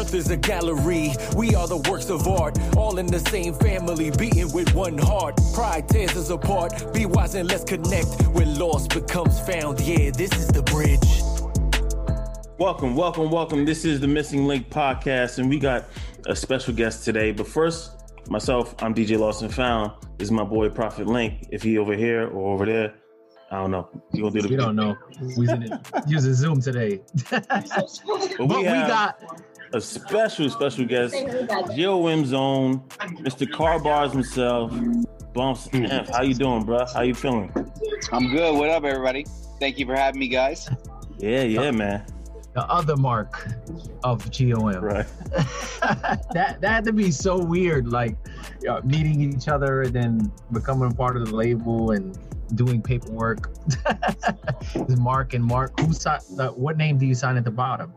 earth is a gallery. We are the works of art, all in the same family, beating with one heart. Pride tears us apart. Be wise and let's connect. When lost becomes found, yeah, this is the bridge. Welcome, welcome, welcome. This is the Missing Link podcast, and we got a special guest today. But first, myself, I'm DJ Lost and Found. This is my boy Prophet Link. If he over here or over there, I don't know. You gonna do the we don't know. We using Zoom today. but we, but we got a special, special guest, GOM Zone, Mr. Car Bars himself, Bumps INF. How you doing, bro? How you feeling? I'm good. What up, everybody? Thank you for having me, guys. Yeah, yeah, man the other mark of GOM. Right. that that had to be so weird, like uh, meeting each other and then becoming part of the label and doing paperwork. Is Mark and Mark. Who signed? what name do you sign at the bottom?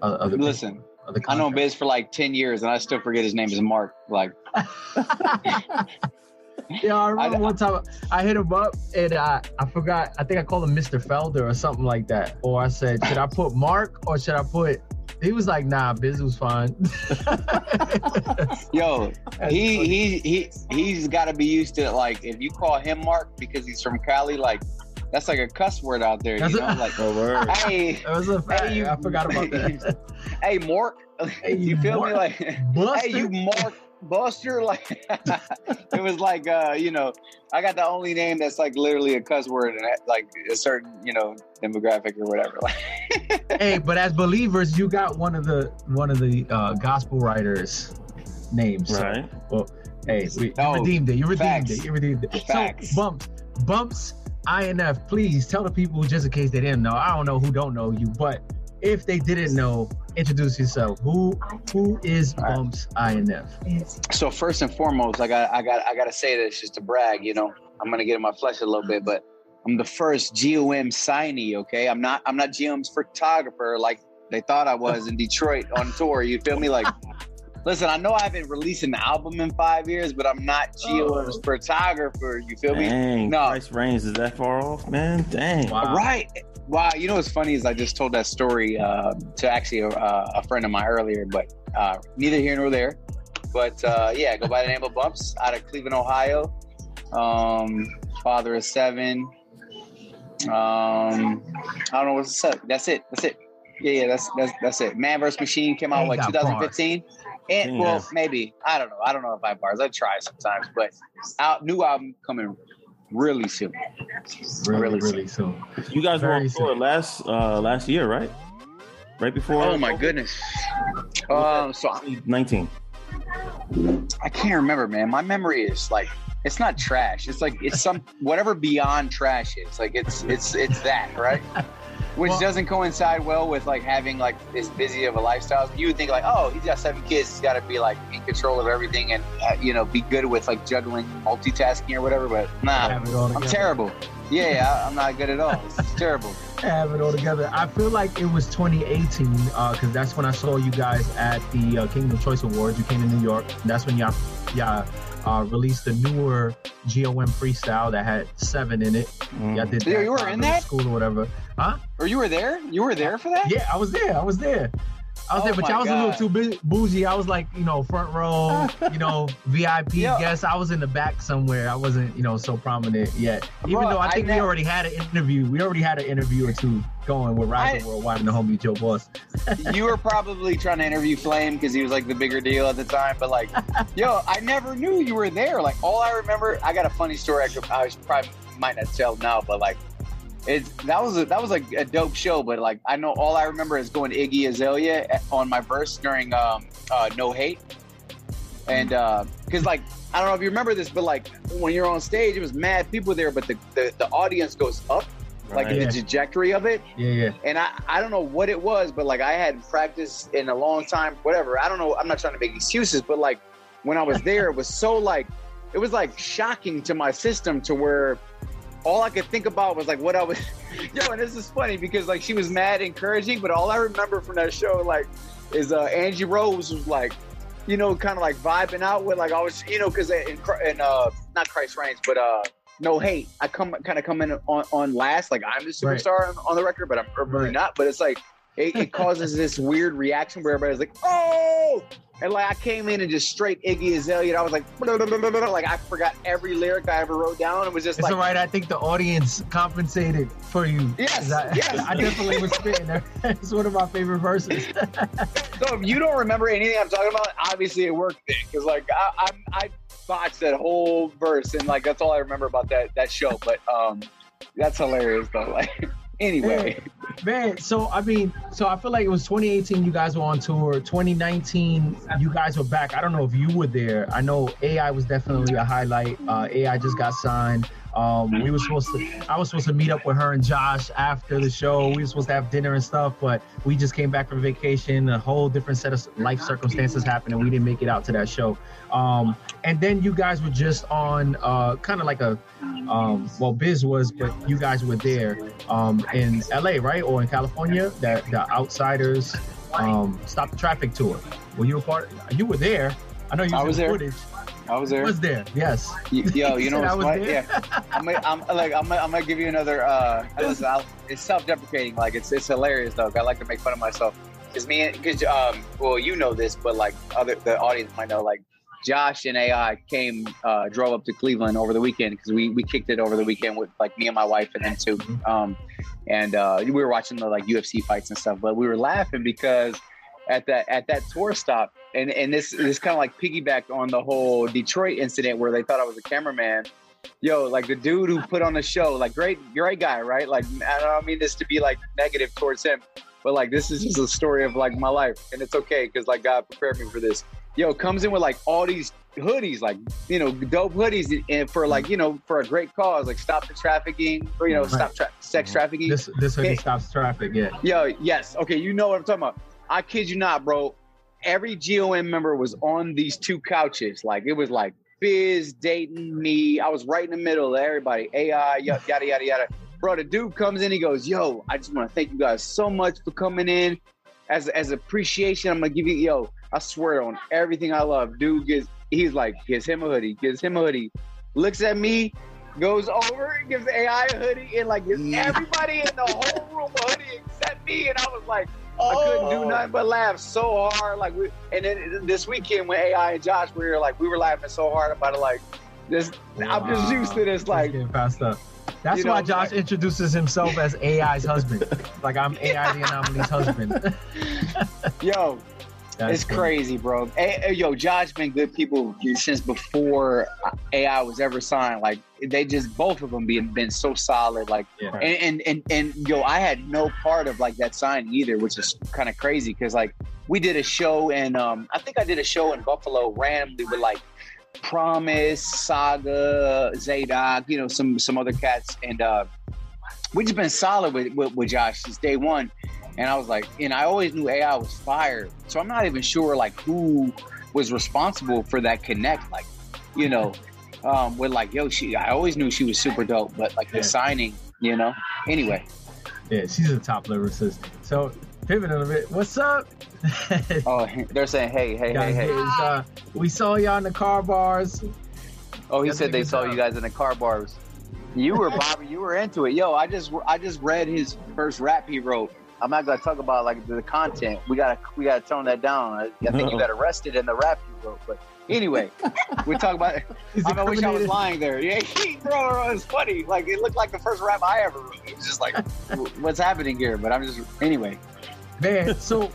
The Listen, I know Biz for like ten years, and I still forget his name is Mark. Like. yeah, I remember I, one time I hit him up and I, I forgot. I think I called him Mr. Felder or something like that. Or I said, should I put Mark or should I put? He was like, nah, Biz was fine. Yo, he he he he's got to be used to it. like if you call him Mark because he's from Cali, like that's like a cuss word out there. That's you know, a, like a word. Hey, that was a fact. Hey, you, I forgot about that. hey, Mark. Hey, you feel Mark. me? Like, Buster? hey, you Mark Buster. Like it was like uh, you know, I got the only name that's like literally a cuss word and like a certain, you know, demographic or whatever. Like, hey, but as believers, you got one of the one of the uh, gospel writers names. Right. So, well, hey, we, you oh, redeemed it. You redeemed facts. it. You redeemed it. Facts. So bumps, bumps, INF. Please tell the people just in case they didn't know. I don't know who don't know you, but if they didn't know, introduce yourself. Who who is Bumps INF? So first and foremost, I got I got I got to say this just to brag. You know, I'm gonna get in my flesh a little bit, but I'm the first GOM signee. Okay, I'm not I'm not GOM's photographer like they thought I was in Detroit on tour. You feel me? Like. Listen, I know I haven't released an album in five years, but I'm not GOM's oh. photographer. You feel Dang, me? No. Price range is that far off, man? Dang. Wow. Right. Wow, you know what's funny is I just told that story uh, to actually a, a, friend of mine earlier, but uh, neither here nor there. But uh, yeah, go by the name of Bumps out of Cleveland, Ohio. Um, father of seven. Um, I don't know what's the set. That's it. That's it. Yeah, yeah, that's that's that's it. Man vs. Machine came out like 2015. And well, maybe I don't know. I don't know if I have bars. I try sometimes, but out new album coming really soon. Really, really, really soon. You guys Very were on tour last uh, last year, right? Right before. Oh my goodness. Um, so nineteen. I can't remember, man. My memory is like it's not trash. It's like it's some whatever beyond trash is. Like it's it's it's that, right? Which well, doesn't coincide well with like having like this busy of a lifestyle. You would think like, oh, he's got seven kids, he's got to be like in control of everything and uh, you know be good with like juggling, multitasking or whatever. But nah, I'm terrible. Yeah, yeah, I'm not good at all. It's terrible. Have it all together. I feel like it was 2018 because uh, that's when I saw you guys at the uh, Kingdom Choice Awards. You came to New York. That's when y'all, y'all uh, released a newer GOM freestyle that had seven in it. Mm. Yeah, did that, you were in that school or whatever, huh? Or you were there? You were there for that? Yeah, I was there. I was there. I was oh there, but y'all was God. a little too bougie. I was like, you know, front row, you know, VIP yeah. guest. I was in the back somewhere. I wasn't, you know, so prominent yet. Even Bro, though I think I we already had an interview. We already had an interview or two going with Rising Worldwide and the homie Joe Boss. you were probably trying to interview Flame because he was like the bigger deal at the time. But like, yo, I never knew you were there. Like, all I remember, I got a funny story. I, could, I probably might not tell now, but like, it that was a, that was like a dope show, but like I know all I remember is going Iggy Azalea on my verse during um, uh, No Hate, and because uh, like I don't know if you remember this, but like when you're on stage, it was mad people there, but the the, the audience goes up. Like right. the trajectory of it, yeah, yeah. And I, I don't know what it was, but like I hadn't practiced in a long time, whatever. I don't know. I'm not trying to make excuses, but like when I was there, it was so like it was like shocking to my system to where all I could think about was like what I was. Yo, and this is funny because like she was mad encouraging, but all I remember from that show like is uh, Angie Rose was like, you know, kind of like vibing out with like I was, you know, because in, in uh not Christ Reigns, but uh no hate. I come kind of come in on, on last, like I'm the superstar right. on, on, the record, but I'm really right. not. But it's like it, it causes this weird reaction where everybody's like, "Oh!" And like I came in and just straight Iggy Azalea. and I was like, like I forgot every lyric I ever wrote down. It was just it's like, all right. I think the audience compensated for you. Yes, I, yes. I definitely was spitting there. It's one of my favorite verses. so if you don't remember anything I'm talking about, obviously it worked because like I, I I botched that whole verse and like that's all I remember about that that show. But um, that's hilarious though. Like anyway. Man, so I mean, so I feel like it was 2018 you guys were on tour. 2019 you guys were back. I don't know if you were there. I know AI was definitely a highlight. Uh, AI just got signed. Um, we were supposed to, I was supposed to meet up with her and Josh after the show. We were supposed to have dinner and stuff, but we just came back from vacation. A whole different set of life circumstances happened, and we didn't make it out to that show. Um, and then you guys were just on uh, kind of like a, um, well, Biz was, but you guys were there um, in LA, right, or in California. That the Outsiders um, Stop the Traffic tour. Were you a part? You were there. I know you I was the there. footage. I was there. I Was there? Yes. Yo, you know what's funny? there. Yeah, I'm, I'm like I'm, gonna- I'm gonna give you another. Uh, listen, I'll, it's self-deprecating. Like it's it's hilarious though. I like to make fun of myself. Cause me, because um, well, you know this, but like other the audience might know. Like Josh and AI came, uh, drove up to Cleveland over the weekend because we we kicked it over the weekend with like me and my wife and then too. Um, and uh, we were watching the like UFC fights and stuff, but we were laughing because at that at that tour stop, and and this this kind of like piggybacked on the whole Detroit incident where they thought I was a cameraman. Yo, like the dude who put on the show, like great, great guy, right? Like I don't mean this to be like negative towards him, but like this is just a story of like my life, and it's okay because like God prepared me for this. Yo, comes in with like all these hoodies, like you know, dope hoodies, and for like you know, for a great cause, like stop the trafficking, or you know, Right. stop tra- sex mm-hmm. trafficking. This this hoodie stops traffic. Yeah. Yo, yes. Okay, you know what I'm talking about. I kid you not, bro. Every GOM member was on these two couches. Like it was like Biz, Datin, me. I was right in the middle of everybody. AI, yada yada yada. Bro, the dude comes in, he goes, Yo, I just want to thank you guys so much for coming in. As as appreciation, I'm gonna give you yo, I swear on everything I love. Dude gives he's like, gives him a hoodie, gives him a hoodie, looks at me, goes over, and gives AI a hoodie, and like gives mm. everybody in the whole room a hoodie except me. And I was like, I couldn't do oh. nothing but laugh so hard. Like we, and then this weekend when AI and Josh we were like, we were laughing so hard about it. Like this, I'm just used to this. Like, getting passed up. That's You know, why Josh like- introduces himself as AI's husband. Like I'm AI the anomaly's husband. yo, That's it's crazy, bro. Hey, yo, Josh been good people since before AI was ever signed. Like they just both of them been been so solid. Like Yeah. and, and and and yo, I had no part of like that sign either, which is kind of crazy because like we did a show and um I think I did a show in Buffalo randomly with like Promise, Saga, Zadok, you know, some some other cats, and uh we just been solid with, with with Josh since day one. And I was like, and I always knew AI was fired, so I'm not even sure like who was responsible for that connect. Like, you know, um, with like, yo, she. I always knew she was super dope, but like Yeah. the signing, you know. Anyway, Yeah, she's a top lyricist. So pivot a little bit. What's up? oh, they're saying, hey, hey, hey, Guys, hey. uh, we saw y'all in the car bars. Oh, he That's said they saw job. you guys in the car bars. You were Bobby. You were into it. Yo, I just I just read his first rap he wrote. I'm not gonna talk about like the content. We gotta we gotta tone that down. I, I think you got arrested in the rap you wrote. But anyway, we talk about. I, I wish I was lying there. Yeah, he, bro, it was funny. Like it looked like the first rap I ever wrote. It was just like, what's happening here? But I'm just anyway. Man, so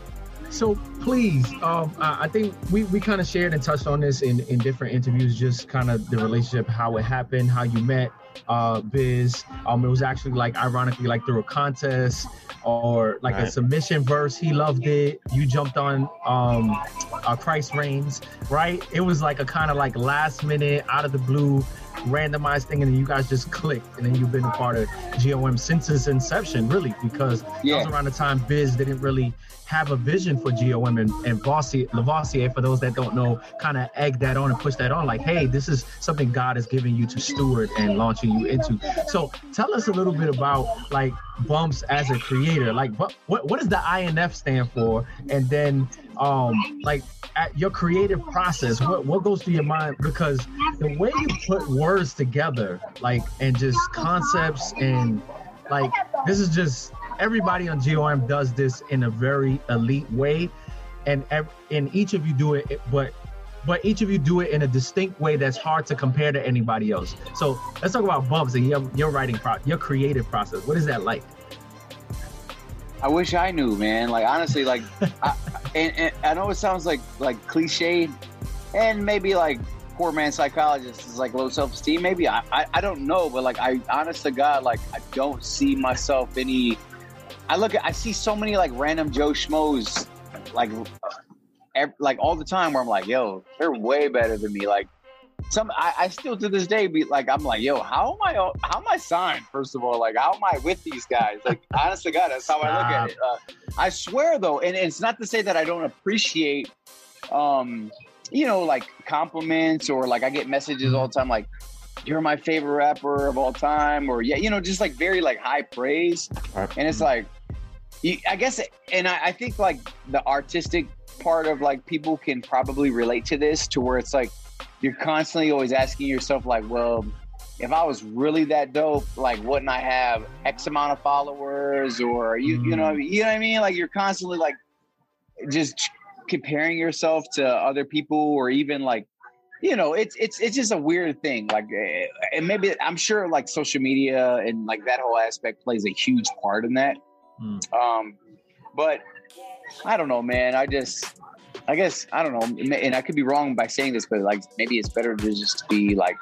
so please, um, I I think we, we kind of shared and touched on this in, in different interviews, just kind of the relationship, how it happened, how you met uh Biz. Um, it was actually like ironically like through a contest or like a submission verse. He loved it. You jumped on um uh, Christ Reigns, right? It was like a kind of like last minute, out of the blue, randomized thing, and then you guys just clicked, and then you've been a part of GOM since its inception, really, because that was around the time Biz didn't really have a vision for GOM and, and Vossier, Lavoisier, for those that don't know, kind of egged that on and pushed that on, like, hey, this is something God is giving you to steward and launching you into. So tell us a little bit about like bumps as a creator. Like what what, what does the INF stand for? And then um like at your creative process, what, what goes through your mind? Because the way you put words together, like and just concepts and like this is just everybody on GOM does this in a very elite way, and and each of you do it, but but each of you do it in a distinct way that's hard to compare to anybody else. So let's talk about Bumps and your, your writing pro, your creative process. What is that like? I wish I knew, man. Like honestly, like, I, and, and I know it sounds like like cliche, and maybe like poor man psychologist is like low self esteem. Maybe I, I, I don't know, but like I honest to God, like I don't see myself any. I look at I see so many like random Joe schmoes, like like all the time where I'm like, yo, they're way better than me. Like some, I, I still to this day be like, I'm like, yo, how am I, how am I signed? First of all, like, how am I with these guys? Like, honest to God, that's how I look at it. Uh, I swear though, and it's not to say that I don't appreciate, um, you know, like compliments or like I get messages all the time, like, you're my favorite rapper of all time, or yeah, you know, just like very like high praise. And it's like, I guess, and I, I think like the artistic part of like people can probably relate to this to where it's like you're constantly always asking yourself like well if i was really that dope like wouldn't i have x amount of followers or you you know mm. you know what i mean like you're constantly like just comparing yourself to other people or even like you know it's it's it's just a weird thing like eh, and maybe i'm sure like social media and like that whole aspect plays a huge part in that mm. um but I don't know, man. I just, I guess, I don't know. And I could be wrong by saying this, but like maybe it's better to just be like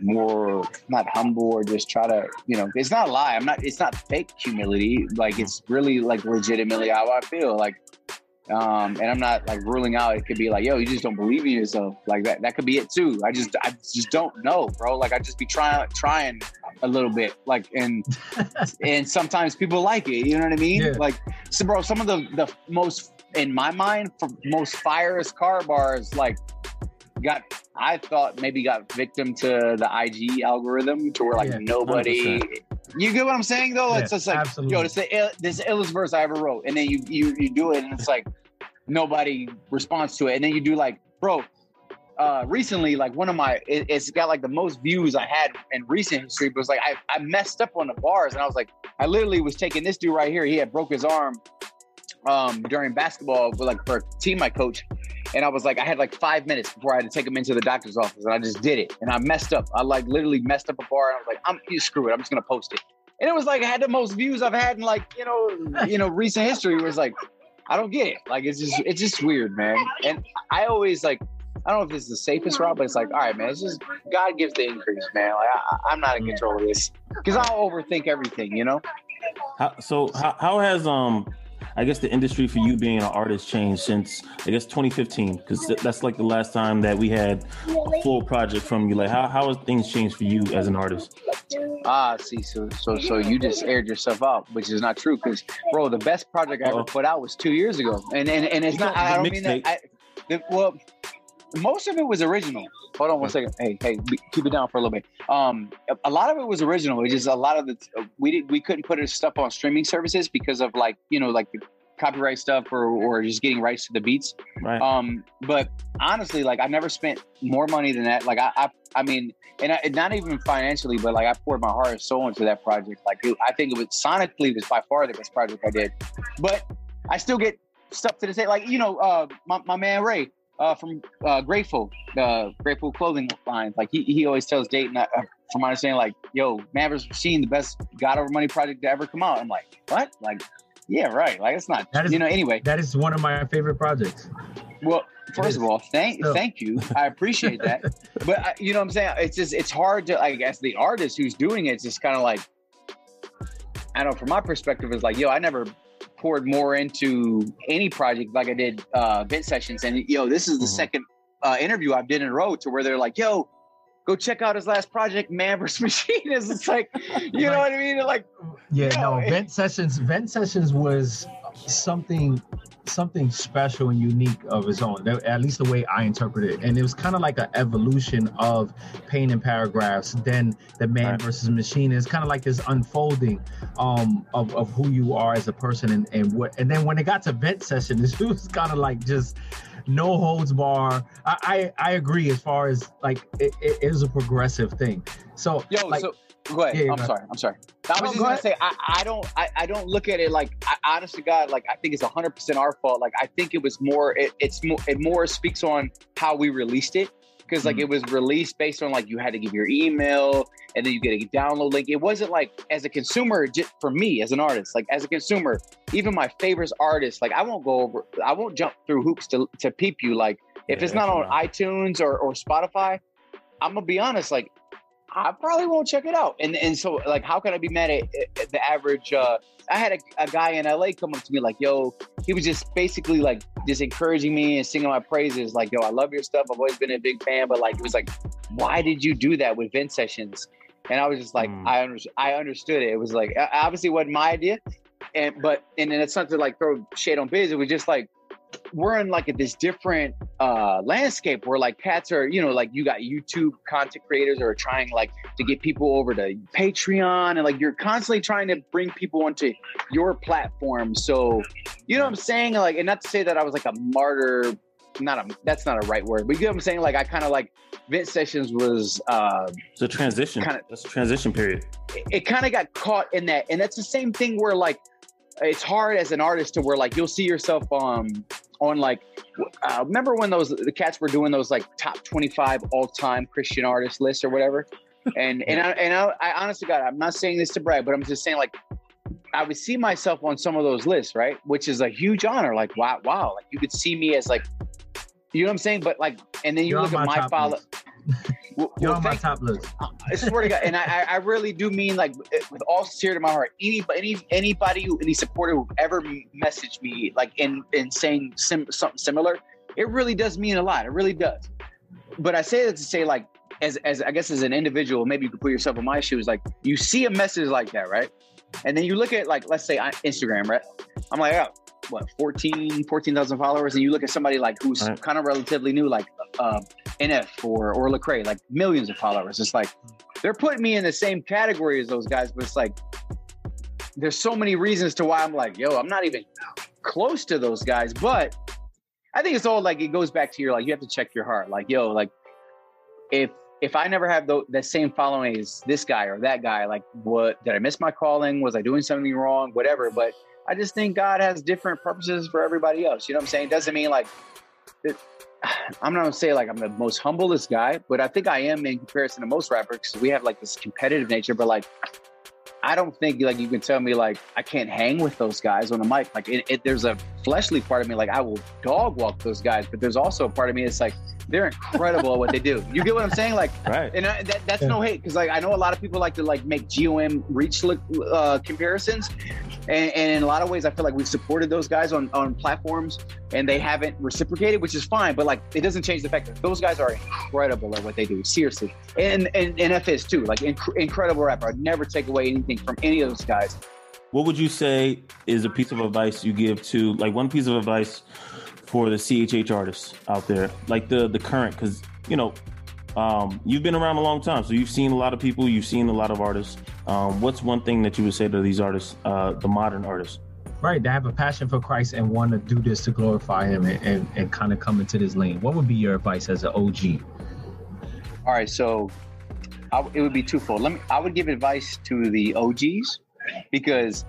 more, not humble or just try to, you know, it's not a lie. I'm not, it's not fake humility. Like it's really like legitimately how I feel. Like, um, and I'm not like ruling out. It could be like, yo, you just don't believe in yourself. Like that. That could be it too. I just, I just don't know, bro. Like I just be trying, trying a little bit. Like, and and sometimes people like it. You know what I mean? Yeah. Like, so, bro, some of the the most in my mind for most firest car bars, like, got I thought maybe got victim to the IG algorithm to where like yeah, nobody. 100%. You get what I'm saying though? Yeah, it's just like, absolutely. yo, this the this illest verse I ever wrote, and then you you you do it, and it's like nobody responds to it, and then you do like, bro. Uh, recently, like one of my, it, has got like the most views I had in recent history. But it was like I, I messed up on the bars, and I was like, I literally was taking this dude right here. He had broke his arm um, during basketball, like for a team I coach, and I was like, I had like five minutes before I had to take him into the doctor's office, and I just did it, and I messed up. I like literally messed up a bar, and I was like, I'm you screw it, I'm just gonna post it, and it was like I had the most views I've had in like you know you know recent history. It was like I don't get it, like it's just it's just weird, man. And I always like I don't know if it's the safest route, but it's like all right, man, it's just God gives the increase, man. Like I, am not in control of this because I'll overthink everything, you know. How, so how, how has um I guess the industry for you being an artist changed since I guess 2015 because that's like the last time that we had a full project from you. Like how how has things changed for you as an artist? Ah, see, so so so you just aired yourself out, which is not true because bro, the best project I ever put out was two years ago, and and, and it's not. I don't mean that. I, the, well, most of it was original. Hold on one second. Hey, hey, keep it down for a little bit. Um, a lot of it was original. It's just a lot of the we did we couldn't put stuff on streaming services because of like you know like the copyright stuff or or just getting rights to the beats. Right. Um, but honestly, like I never spent more money than that. Like I I, I mean, and I, not even financially, but like I poured my heart and soul into that project. Like it, I think it was sonically it was by far the best project I did. But I still get stuff to the same. Like you know, uh, my my man Ray uh, from uh, Grateful, the Grateful clothing line. Like he, he always tells Datin, uh, from my understanding, like, yo, Man vs. Machine, the best God Over Money project to ever come out. I'm like, what? Like, yeah, right. Like it's not, that is, you know, anyway. That is one of my favorite projects. Well, first of all, thank so. thank you. I appreciate that. but I, you know what I'm saying? It's just, it's hard to, I guess, the artist who's doing it, it's just kind of like, I don't know, from my perspective, it's like, yo, I never poured more into any project like I did uh, Vent Sessions. And yo, this is the mm-hmm. second uh, interview I've did in a row to where they're like, yo, go check out his last project, Man vs. Machine. It's like, you know what I mean? Like, yeah, no, Vent Sessions, Vent Sessions was something something special and unique of his own at least the way i interpret it and it was kind of like an evolution of pain and paragraphs then the man right. versus machine is kind of like this unfolding um of, of who you are as a person and, and what and then when it got to vent session this was kind of like just no holds bar. I I, I agree as far as like it, it is a progressive thing. So yo, like, so go ahead. Yeah, I'm sorry. I'm sorry. I was just gonna say I, I don't I, I don't look at it like I, honest to God like I think it's 100 percent our fault. Like I think it was more it, it's more it more speaks on how we released it because like mm it was released based on like you had to give your email and then you get a download link. It wasn't like as a consumer, just for me as an artist, like as a consumer, even my favorite artists, like I won't go over, I won't jump through hoops to to peep you. Like if yeah, it's not on iTunes or or Spotify, I'm gonna be honest, like I probably won't check it out. And and so like, how can I be mad at, at the average? Uh, I had a, a, guy in LA come up to me like, "Yo," he was just basically like just encouraging me and singing my praises. Like, "Yo, I love your stuff. I've always been a big fan." But like, it was like, "Why did you do that with Vent Sessions?" And I was just like, mm. I under, I understood it. It was like obviously wasn't my idea, and but and then it's not to like throw shade on biz. It was just like we're in like a, this different uh, landscape where like cats are, you know, like you got YouTube content creators are trying like to get people over to Patreon and like you're constantly trying to bring people onto your platform. So, you know what I'm saying? Like, and not to say that I was like a martyr, not a, that's not a right word, but you know what I'm saying? Like I kind of like Vent Sessions was, uh, it's a transition. Kind of, that's a transition period. It, it kind of got caught in that. And that's the same thing where like, it's hard as an artist to where like you'll see yourself um on like uh, remember when those the cats were doing those like top 25 all-time christian artist lists or whatever? And and I, and I, I honestly god i'm not saying this to brag but i'm just saying like i would see myself on some of those lists right? Which is a huge honor like wow wow like you could see me as like you know what i'm saying? But like and then you You're look at my follow well, You're on my top list. I swear to God, and I, I really do mean like with all sincerity in my heart. Any, any anybody who any supporter who ever messaged me like in in saying sim, something similar, it really does mean a lot. It really does. But I say that to say like as as I guess as an individual, maybe you could put yourself in my shoes. Like you see a message like that, right? And then you look at like let's say Instagram, right? I'm like, oh, what 14 14,000 followers and you look at somebody like who's right. kind of relatively new like uh, NF or or Lecrae like millions of followers it's like they're putting me in the same category as those guys but it's like there's so many reasons to why I'm like yo I'm not even close to those guys but I think it's all like it goes back to your like you have to check your heart like yo like if if I never have the, the same following as this guy or that guy, like what did I miss my calling? Was I doing something wrong? Whatever. But I just think God has different purposes for everybody else. You know what I'm saying? It doesn't mean like I'm not gonna say like I'm the most humblest guy, but I think I am in comparison to most rappers because we have like this competitive nature. But like, I don't think like you can tell me like I can't hang with those guys on the mic. Like, it, it, there's a fleshly part of me like I will dog walk those guys, but there's also a part of me that's like they're incredible at what they do. You get what I'm saying? Like, right. And I, that, that's yeah. no hate because like I know a lot of people like to like make GOM reach uh, comparisons, and, and, in a lot of ways I feel like we've supported those guys on on platforms and they haven't reciprocated, which is fine. But like it doesn't change the fact that those guys are incredible at what they do. Seriously, and and, and NF too. Like inc- incredible rapper. I'd never take away anything from any of those guys. What would you say is a piece of advice you give to like one piece of advice? For the CHH artists out there, like the the current, because you know, um, you've been around a long time, so you've seen a lot of people, you've seen a lot of artists. Um, what's one thing that you would say to these artists, uh, the modern artists? Right, they have a passion for Christ and want to do this to glorify Him and, and, and kind of come into this lane. What would be your advice as an OG? All right, so I, it would be twofold. Let me. I would give advice to the OGs because,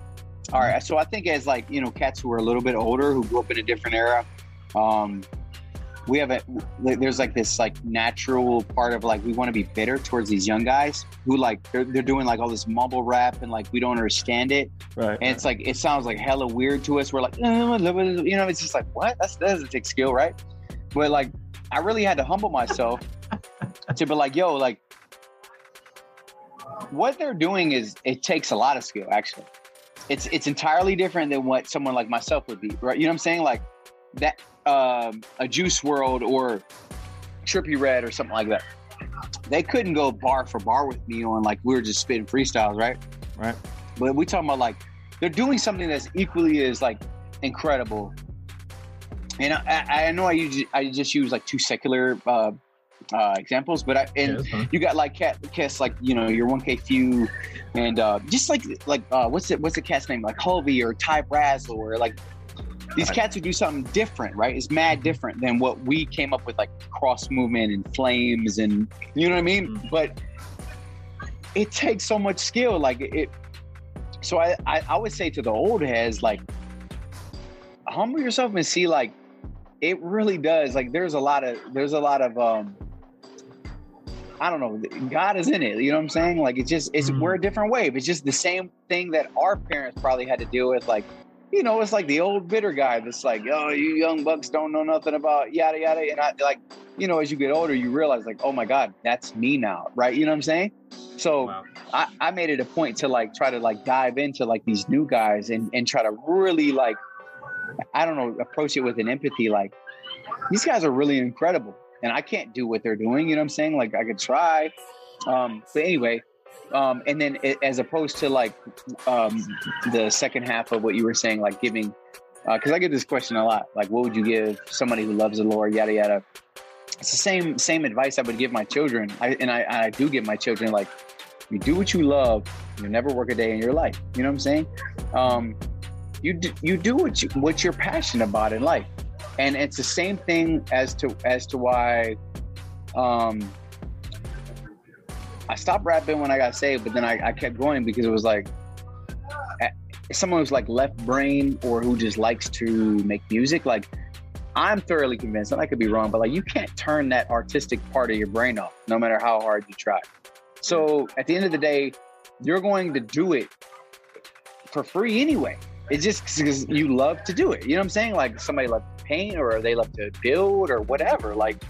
all right. So I think as like you know cats who are a little bit older who grew up in a different era, um, we have a there's like this like natural part of like we want to be bitter towards these young guys who like they're, they're doing like all this mumble rap and like we don't understand it. Right. And it's like it sounds like hella weird to us. We're like you know it's just like what? That's that doesn't take skill right? But like i really had to humble myself to be like yo like what they're doing is it takes a lot of skill actually. It's it's entirely different than what someone like myself would be right? You know what i'm saying? Like that um, a Juice WRLD or Trippie Redd or something like that. They couldn't go bar for bar with me on like we were just spitting freestyles, right? Right. But we talking about like they're doing something that's equally as like incredible. And I, I know I use I just use like two secular uh, uh, examples, but I and yeah, you got like cat cats like you know your one K few, and uh, just like like uh, what's it what's the cat's name like Hulvey or Ty Brasel or like these cats who do something different, right? It's mad different than what we came up with, like cross movement and flames, and you know what I mean. Mm-hmm. But it takes so much skill, like it. So I, I, I would say to the old heads, like, humble yourself and see, like, it really does. Like, there's a lot of, there's a lot of, um, I don't know, God is in it. You know what I'm saying? Like, it's just, it's, mm-hmm. we're a different wave. It's just the same thing that our parents probably had to deal with, like you know, it's like the old bitter guy that's like, oh, you young bucks don't know nothing about yada yada. And I like, you know, as you get older, you realize like, oh my God, that's me now. Right. You know what I'm saying? So wow. I, I made it a point to like try to like dive into like these new guys and, and try to really like, I don't know, approach it with an empathy. Like these guys are really incredible and I can't do what they're doing. You know what I'm saying? Like I could try. Um, but anyway, um, and then it, as opposed to like um, the second half of what you were saying, like giving, because uh, I get this question a lot, like what would you give somebody who loves the Lord, yada yada. It's the same same advice I would give my children, I, and I, I do give my children like, you do what you love, you never work a day in your life. You know what I'm saying? Um, you do, you do what you what you're passionate about in life, and it's the same thing as to as to why. Um, I stopped rapping when I got saved, but then I, I kept going because it was like someone who's like left brain or who just likes to make music. Like I'm thoroughly convinced, and I could be wrong, but like you can't turn that artistic part of your brain off, no matter how hard you try. So at the end of the day, you're going to do it for free anyway. It's just because you love to do it. You know what I'm saying? Like somebody loves to paint or they love to build or whatever. Like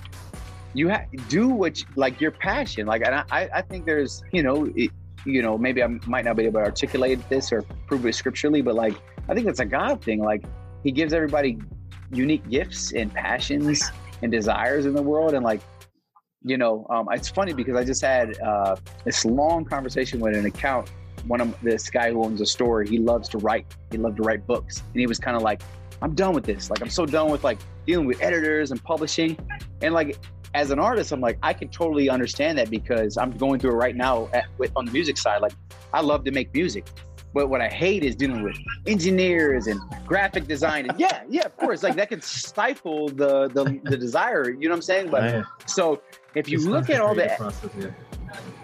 you have do what you, like your passion like and i i think there's you know it, you know maybe i might not be able to articulate this or prove it scripturally but like i think it's a god thing like he gives everybody unique gifts and passions and desires in the world and like you know um, it's funny because i just had uh, this long conversation with an account one of this guy who owns a store he loves to write he loved to write books and he was kind of like i'm done with this like i'm so done with like dealing with editors and publishing and like as an artist, I'm like, I can totally understand that because I'm going through it right now at, with on the music side. Like, I love to make music, but what I hate is dealing with engineers and graphic design. And yeah, yeah, of course, like that can stifle the the, the desire. You know what I'm saying? But so if you it's look at all the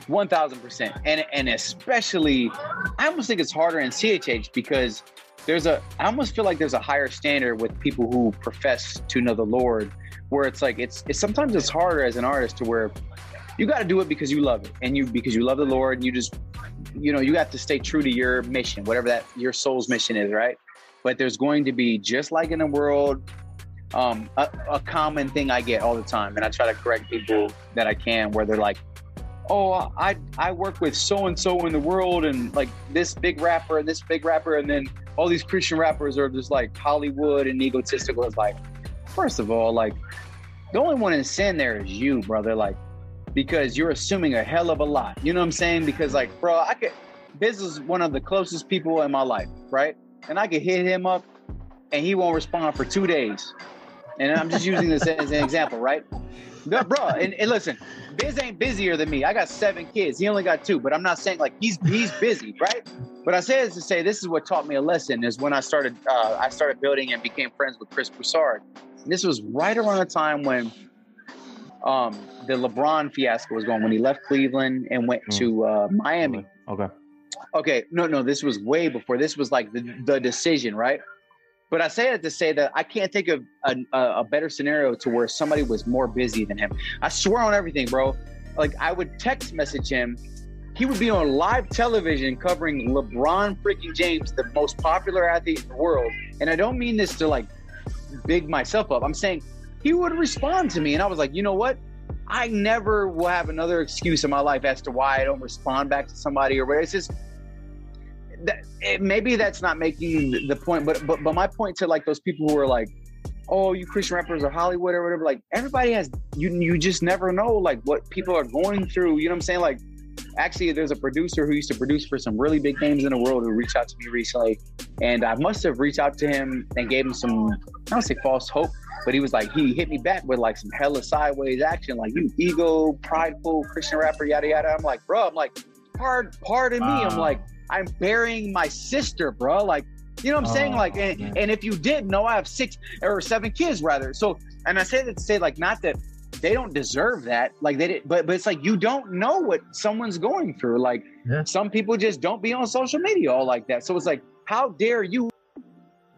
one thousand percent, and and especially, I almost think it's harder in CHH because there's a I almost feel like there's a higher standard with people who profess to know the Lord where it's like it's, it's sometimes it's harder as an artist to where you got to do it because you love it and you because you love the Lord and you just you know you have to stay true to your mission, whatever that your soul's mission is, right? But there's going to be just like in the world, um, a, a common thing I get all the time, and I try to correct people that I can, where they're like, "Oh, I I work with so and so in the world, and like this big rapper and this big rapper, and then all these Christian rappers are just like Hollywood and egotistical." It's like, first of all, like the only one in sin there is you, brother. Like, because you're assuming a hell of a lot. You know what I'm saying? Because like, bro, I could. Biz is one of the closest people in my life, right? And I could hit him up, and he won't respond for two days. And I'm just using this as an example, right? But bro, and, and listen, Biz ain't busier than me. I got seven kids. He only got two, but I'm not saying like he's he's busy, right? But I say this to say this is what taught me a lesson is when I started uh, I started building and became friends with Chris Broussard. This was right around the time when um, the LeBron fiasco was going when he left Cleveland and went mm. to uh, Miami. Okay. Okay. No, no, this was way before. This was like the, the decision, right? But I say it to say that I can't think of a, a, better scenario to where somebody was more busy than him. I swear on everything, bro. Like I would text message him. He would be on live television covering LeBron freaking James, the most popular athlete in the world. And I don't mean this to like big myself up. I'm saying he would respond to me. And I was like, you know what? I never will have another excuse in my life as to why I don't respond back to somebody or whatever. It's just that it, maybe that's not making the point, but but but my point to like those people who are like, oh, you Christian rappers or Hollywood or whatever. Like everybody has you you just never know like what people are going through. You know what I'm saying? Like actually there's a producer who used to produce for some really big names in the world who reached out to me recently and i must have reached out to him and gave him some i don't say false hope but he was like he hit me back with like some hella sideways action like you ego prideful christian rapper yada yada i'm like bro i'm like pardon pardon me i'm like i'm burying my sister bro like You know what I'm oh, saying? Like, and, and, if you didn't know, I have six or seven kids rather. So, and I say that to say like, not that they don't deserve that. Like they did, but but it's like you don't know what someone's going through. Like yeah. some people just don't be on social media all like that. So it's like, how dare you?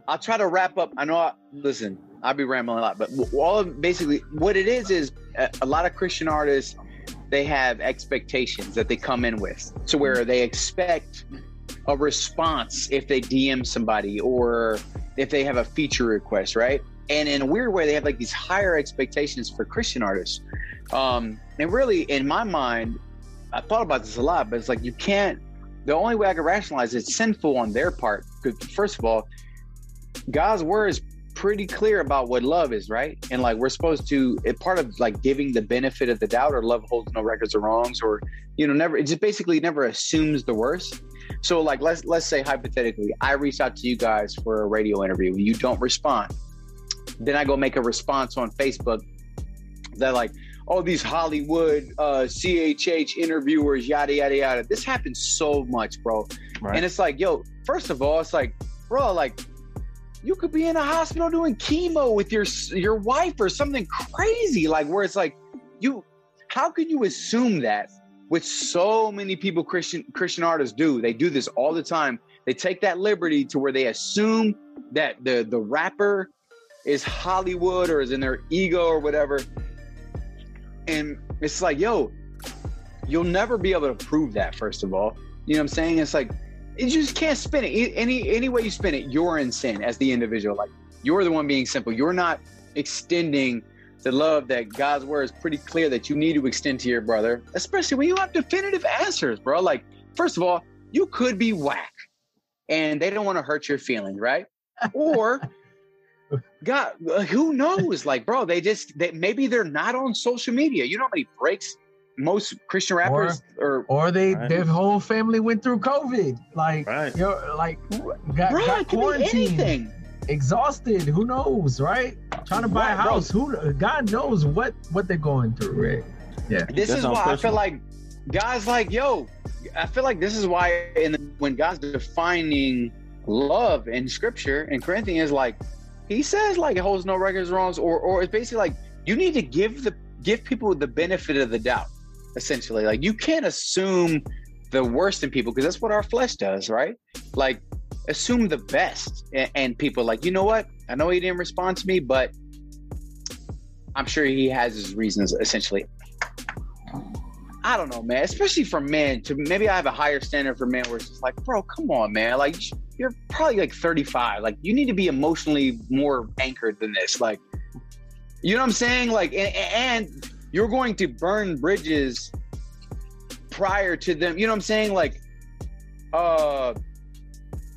I'll try to wrap up. I know. I, listen, I'll be rambling a lot, but all of, basically what it is is a, a lot of Christian artists they have expectations that they come in with, to where they expect a response if they DM somebody or if they have a feature request, right? And in a weird way, they have like these higher expectations for Christian artists. Um, and really, in my mind, I thought about this a lot, but it's like you can't. The only way I can rationalize it, it's sinful on their part. Because first of all, God's word is pretty clear about what love is, right? And like we're supposed to, it part of like giving the benefit of the doubt, or love holds no records or wrongs, or you know, never. It just basically never assumes the worst. So like let's let's say hypothetically, I reach out to you guys for a radio interview, and you don't respond. Then I go make a response on Facebook that like, oh, these Hollywood uh, CHH interviewers, yada yada yada. This happens so much, bro. Right. And it's like, yo, first of all, it's like, bro, like you could be in a hospital doing chemo with your your wife or something crazy like where it's like you how can you assume that which so many people christian christian artists do they do this all the time they take that liberty to where they assume that the the rapper is hollywood or is in their ego or whatever. And it's like yo you'll never be able to prove that first of all. You know what i'm saying? It's like you just can't spin it. Any any way you spin it you're in sin as the individual. Like you're the one being simple. You're not extending the love that god's word is pretty clear that you need to extend to your brother especially when you have definitive answers bro. Like first of all you could be whack and they don't want to hurt your feelings right? Or god uh, who knows like bro they just they, maybe they're not on social media you know how many breaks most Christian rappers or or, or they right. their whole family went through COVID. Like right. you know, like got, bro, got quarantined, exhausted. Who knows, right? Trying to buy right, a house. Bro. Who God knows what what they're going through, right? Yeah. This That's is why personal. I feel like guys like yo. I feel like this is why in the, when God's defining love in Scripture in Corinthians, like He says, like it holds no records wrongs, or or it's basically like you need to give the give people the benefit of the doubt essentially. Like you can't assume the worst in people because that's what our flesh does, right? Like assume the best and, and people like, you know what? I know he didn't respond to me, but I'm sure he has his reasons essentially. I don't know, man. Especially for men, to maybe I have a higher standard for men where it's just like, bro, come on, man. Like you're probably like 35. Like you need to be emotionally more anchored than this. Like, you know what I'm saying? Like, and, and you're going to burn bridges prior to them. You know what I'm saying? Like, uh,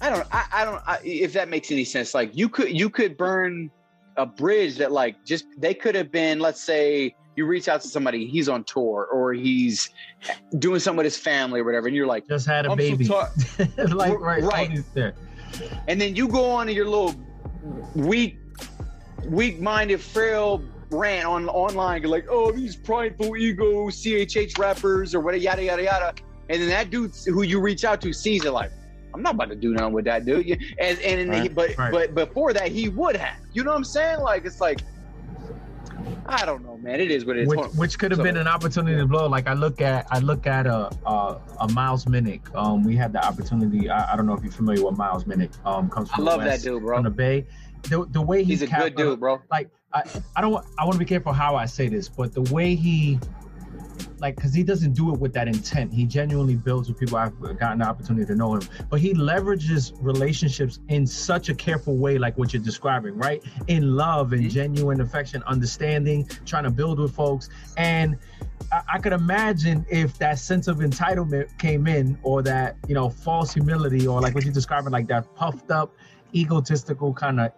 I don't, I, I don't, I, if that makes any sense. Like, you could, you could burn a bridge that, like, just they could have been. Let's say you reach out to somebody, he's on tour or he's doing something with his family or whatever, and you're like, just had a baby, so like right, right. And then you go on to your little weak, weak-minded, frail rant on online, you're like, oh, these prideful ego CHH rappers or whatever, yada yada yada. And then that dude who you reach out to sees it like, I'm not about to do nothing with that dude. And and right, he, but right. but before that he would have. You know what I'm saying? Like it's like I don't know, man. It is what it is. Which, which could have so, been an opportunity to blow. Like I look at, I look at a a, a Miles Minnick. Um, we had the opportunity. I, I, don't know if you're familiar with Miles Minnick. Um, comes from I love West, that dude, bro. From the Bay. The, the way he's a good dude, bro. Like I, I don't I want to be careful how I say this, but the way he like because he doesn't do it with that intent. He genuinely builds with people. I've gotten the opportunity to know him, but he leverages relationships in such a careful way, like what you're describing, right? In love and mm-hmm. genuine affection, understanding, trying to build with folks. And I, I could imagine if that sense of entitlement came in, or that you know false humility, or like what you're describing, like that puffed up, egotistical kind of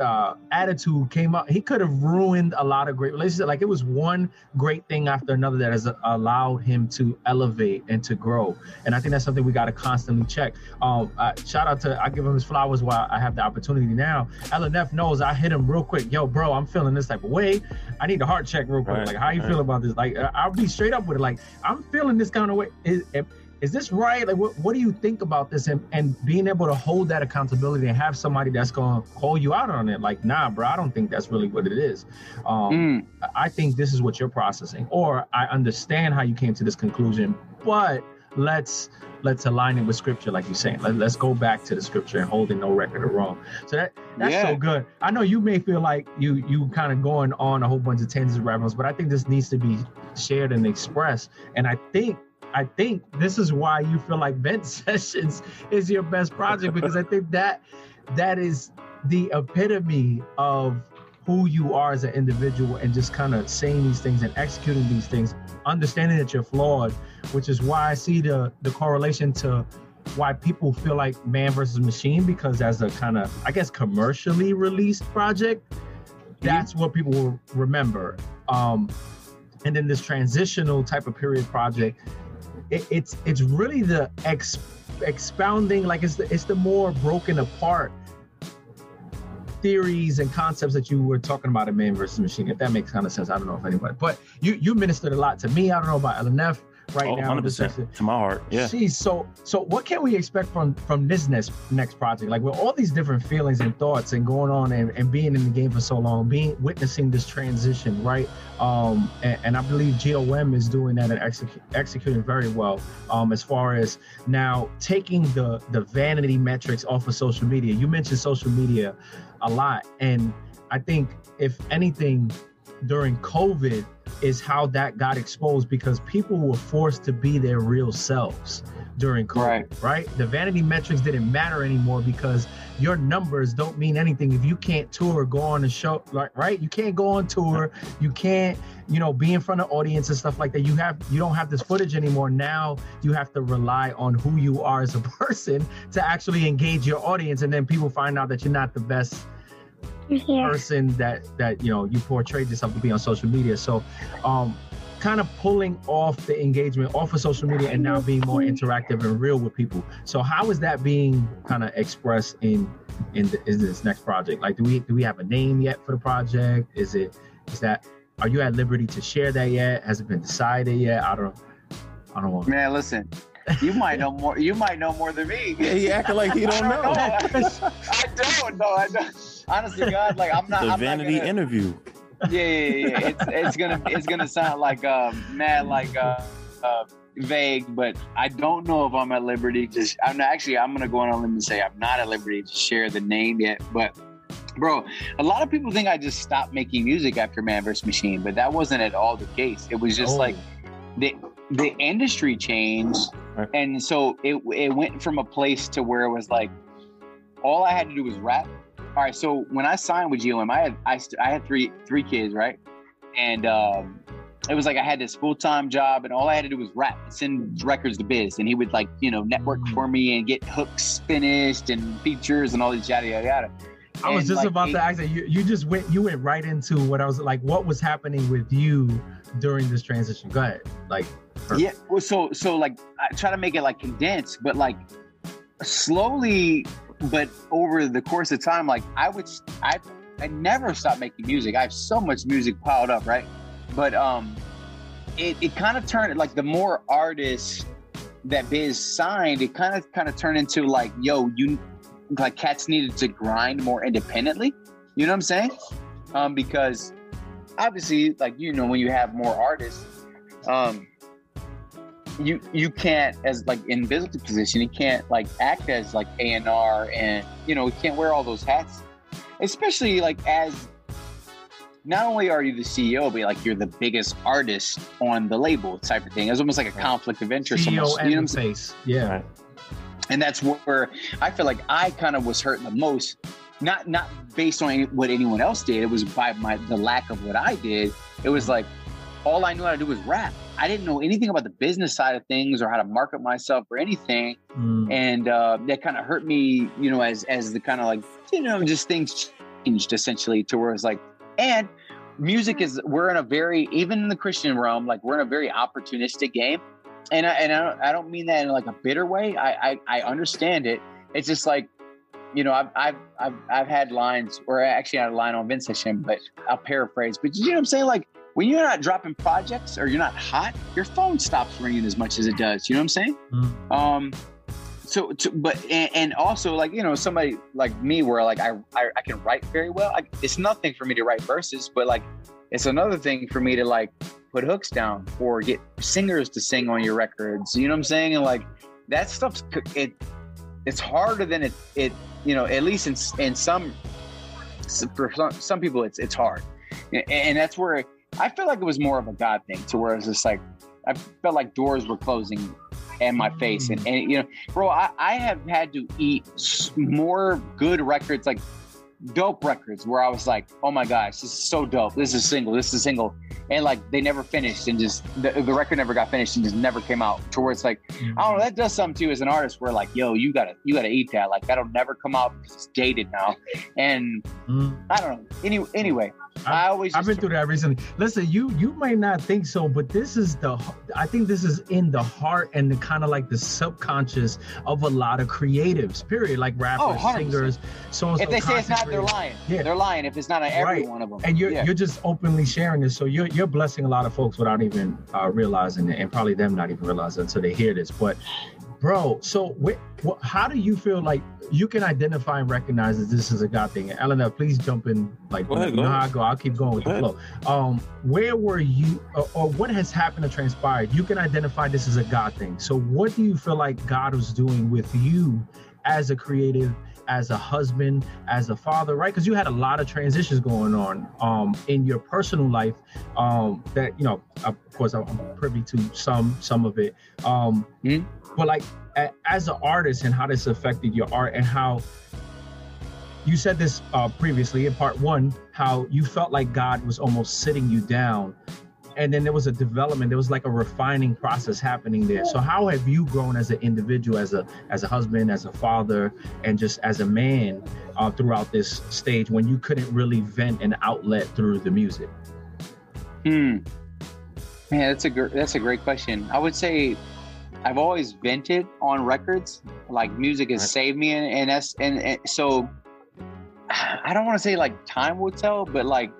uh, attitude came up, he could have ruined a lot of great relationships. Like it was one great thing after another that has allowed him to elevate and to grow. And I think that's something we got to constantly check. Um, uh, shout out to I give him his flowers while I have the opportunity now. LNF knows I hit him real quick. Yo, bro, I'm feeling this type of way. I need a heart check real quick. Right, like, how you right. feel about this? Like, I'll be straight up with it. Like, I'm feeling this kind of way. It, it, is this right? Like, what, what do you think about this? And, and being able to hold that accountability and have somebody that's going to call you out on it, like, nah, bro, I don't think that's really what it is. Um, mm. I think this is what you're processing, or I understand how you came to this conclusion, but let's let's align it with scripture, like you're saying. Let, us go back to the scripture and holding no record of wrong. So that that's yeah. so good. I know you may feel like you you kind of going on a whole bunch of tangents of rabbits, but I think this needs to be shared and expressed. And I think I think this is why you feel like Vent Sessions is your best project because I think that that is the epitome of who you are as an individual and just kind of saying these things and executing these things, understanding that you're flawed, which is why I see the the correlation to why people feel like Man versus Machine because as a kind of I guess commercially released project, that's what people will remember. Um, and then this transitional type of period project it, it's it's really the ex, expounding like it's the, it's the more broken apart theories and concepts that you were talking about in man versus machine if that makes kind of sense. I don't know if anybody but you you ministered a lot to me. I don't know about lnf right oh, now. 100% to my heart. Yeah. Geez, so so what can we expect from from this next next project? Like with all these different feelings and thoughts and going on and, and being in the game for so long, being witnessing this transition, right? Um, and, and I believe GOM is doing that and execu- executing very well. Um, as far as now taking the the vanity metrics off of social media. You mentioned social media a lot, and I think if anything during COVID is how that got exposed because people were forced to be their real selves during COVID, right. right? The vanity metrics didn't matter anymore because your numbers don't mean anything if you can't tour, go on a show, right? You can't go on tour, you can't, you know, be in front of audience and stuff like that. You have, you don't have this footage anymore. Now you have to rely on who you are as a person to actually engage your audience, and then people find out that you're not the best yeah. person that that you know you portrayed yourself to be on social media. So, um, kind of pulling off the engagement off of social media and now being more interactive and real with people. So, how is that being kind of expressed in in, the, in this next project? Like, do we do we have a name yet for the project? Is it is that are you at liberty to share that yet? Has it been decided yet? I don't I don't want. Man, listen, you might know more. You might know more than me. Yeah, he acting like he don't, know. know. I, I, don't know. I don't. Honestly, God, like I'm not. The I'm vanity not gonna, interview. Yeah, yeah, yeah. It's it's gonna it's gonna sound like um mad like uh, uh vague, but I don't know if I'm at liberty to. I'm not, actually I'm gonna go on a limb and say I'm not at liberty to share the name yet, but. Bro, a lot of people think I just stopped making music after Man vs. Machine, but that wasn't at all the case. It was just oh. like the the industry changed, and so it it went from a place to where it was like all I had to do was rap. All right, so when I signed with GOM, I had I, st- I had three three kids, right? And um, it was like I had this full time job, and all I had to do was rap, send records to Biz, and he would like you know network for me and get hooks finished and features and all these yada yada yada. I was just like, about to ask that. You, you just went you went right into what I was like. What was happening with you during this transition? Go ahead. Like yeah. Well, so so like I try to make it like condensed, but like slowly, but over the course of time, like I would I I never stopped making music. I have so much music piled up, right? But um, it it kind of turned like the more artists that Biz signed, it kind of kind of turned into like, yo, you like cats needed to grind more independently. You know what I'm saying? Um, because obviously, like you know, when you have more artists, um, you you can't as like in business position, you can't like act as like A and R, and you know, you can't wear all those hats, especially like as. Not only are you the CEO, but like you're the biggest artist on the label type of thing. It's almost like a conflict of interest. CEO almost, and you know face. Yeah and that's where I feel like I kind of was hurt the most. Not not based on what anyone else did. It was by my the lack of what I did. It was like all I knew how to do was rap. I didn't know anything about the business side of things or how to market myself or anything, mm. and uh, that kind of hurt me. You know, as as the kind of like you know just things changed essentially to where it's like and music is we're in a very even in the Christian realm like we're in a very opportunistic game and I, and I don't, I don't mean that in like a bitter way. I, I, I understand it. It's just like, you know, I've, I've, I've, I've had lines, or I actually had a line on Vent Session, but I'll paraphrase. But you know what I'm saying? Like, when you're not dropping projects or you're not hot, your phone stops ringing as much as it does. You know what I'm saying? Mm-hmm. Um, so, to, but and, and, also like you know somebody like me where like I I, I can write very well. I, it's nothing for me to write verses, but like it's another thing for me to like put hooks down or get singers to sing on your records. You know what I'm saying? And like that stuff's it. It's harder than it it you know at least in in some for some, some people it's it's hard, and, and that's where I feel like it was more of a God thing to where it's just like I felt like doors were closing in my face. And, and you know, bro, I, I have had to eat more good records, like dope records, where I was like, oh my gosh, this is so dope. This is single. This is single and like they never finished and just the, the record never got finished and just never came out to where it's like. I don't know that does something to you as an artist where like yo you gotta you gotta eat that like that'll never come out because it's dated now and mm-hmm. I don't know any, anyway I, I always I've been through that recently. Listen, you you might not think so, but this is the I think this is in the heart and the kind of like the subconscious of a lot of creatives. Period, like rappers, oh, singers, so. If they say it's not, they're lying. Yeah, they're lying. If it's not on every right. one of them, and you're yeah. you're just openly sharing this, so you're you're blessing a lot of folks without even uh, realizing it, and probably them not even realizing until they hear this. But bro so wh- how do you feel like you can identify and recognize that this is a god thing and elena please jump in like go ahead, go I go i'll keep going with go the flow um where were you or, or, what has happened or transpired you can identify this as a god thing so what do you feel like god was doing with you as a creative as a husband, as a father, right? Because you had a lot of transitions going on um, in your personal life. Um, that you know, of course, I'm privy to some some of it. Um, mm-hmm but like a, as an artist and how this affected your art and how you said this uh, previously in part one how you felt like god was almost sitting you down. And then there was a development there was like a refining process happening there. So how have you grown as an individual as a as a husband as a father and just as a man uh, throughout this stage when you couldn't really vent an outlet through the music? Hmm. Yeah that's a gr- that's a great question. I would say I've always vented on records. Like music has saved me, and, and that's and, and so I don't want to say like time will tell, but like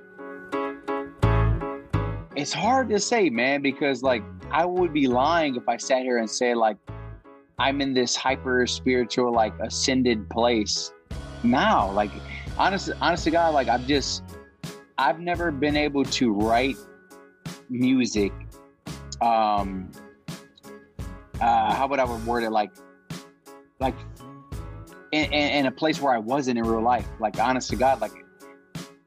it's hard to say, man, because like I would be lying if I sat here and said like I'm in this hyper spiritual like ascended place now. Like honestly, honestly, God, like I've just I've never been able to write music um uh, how would I word it? Like, like in, in, in, a place where I wasn't in real life. Like, honest to God, like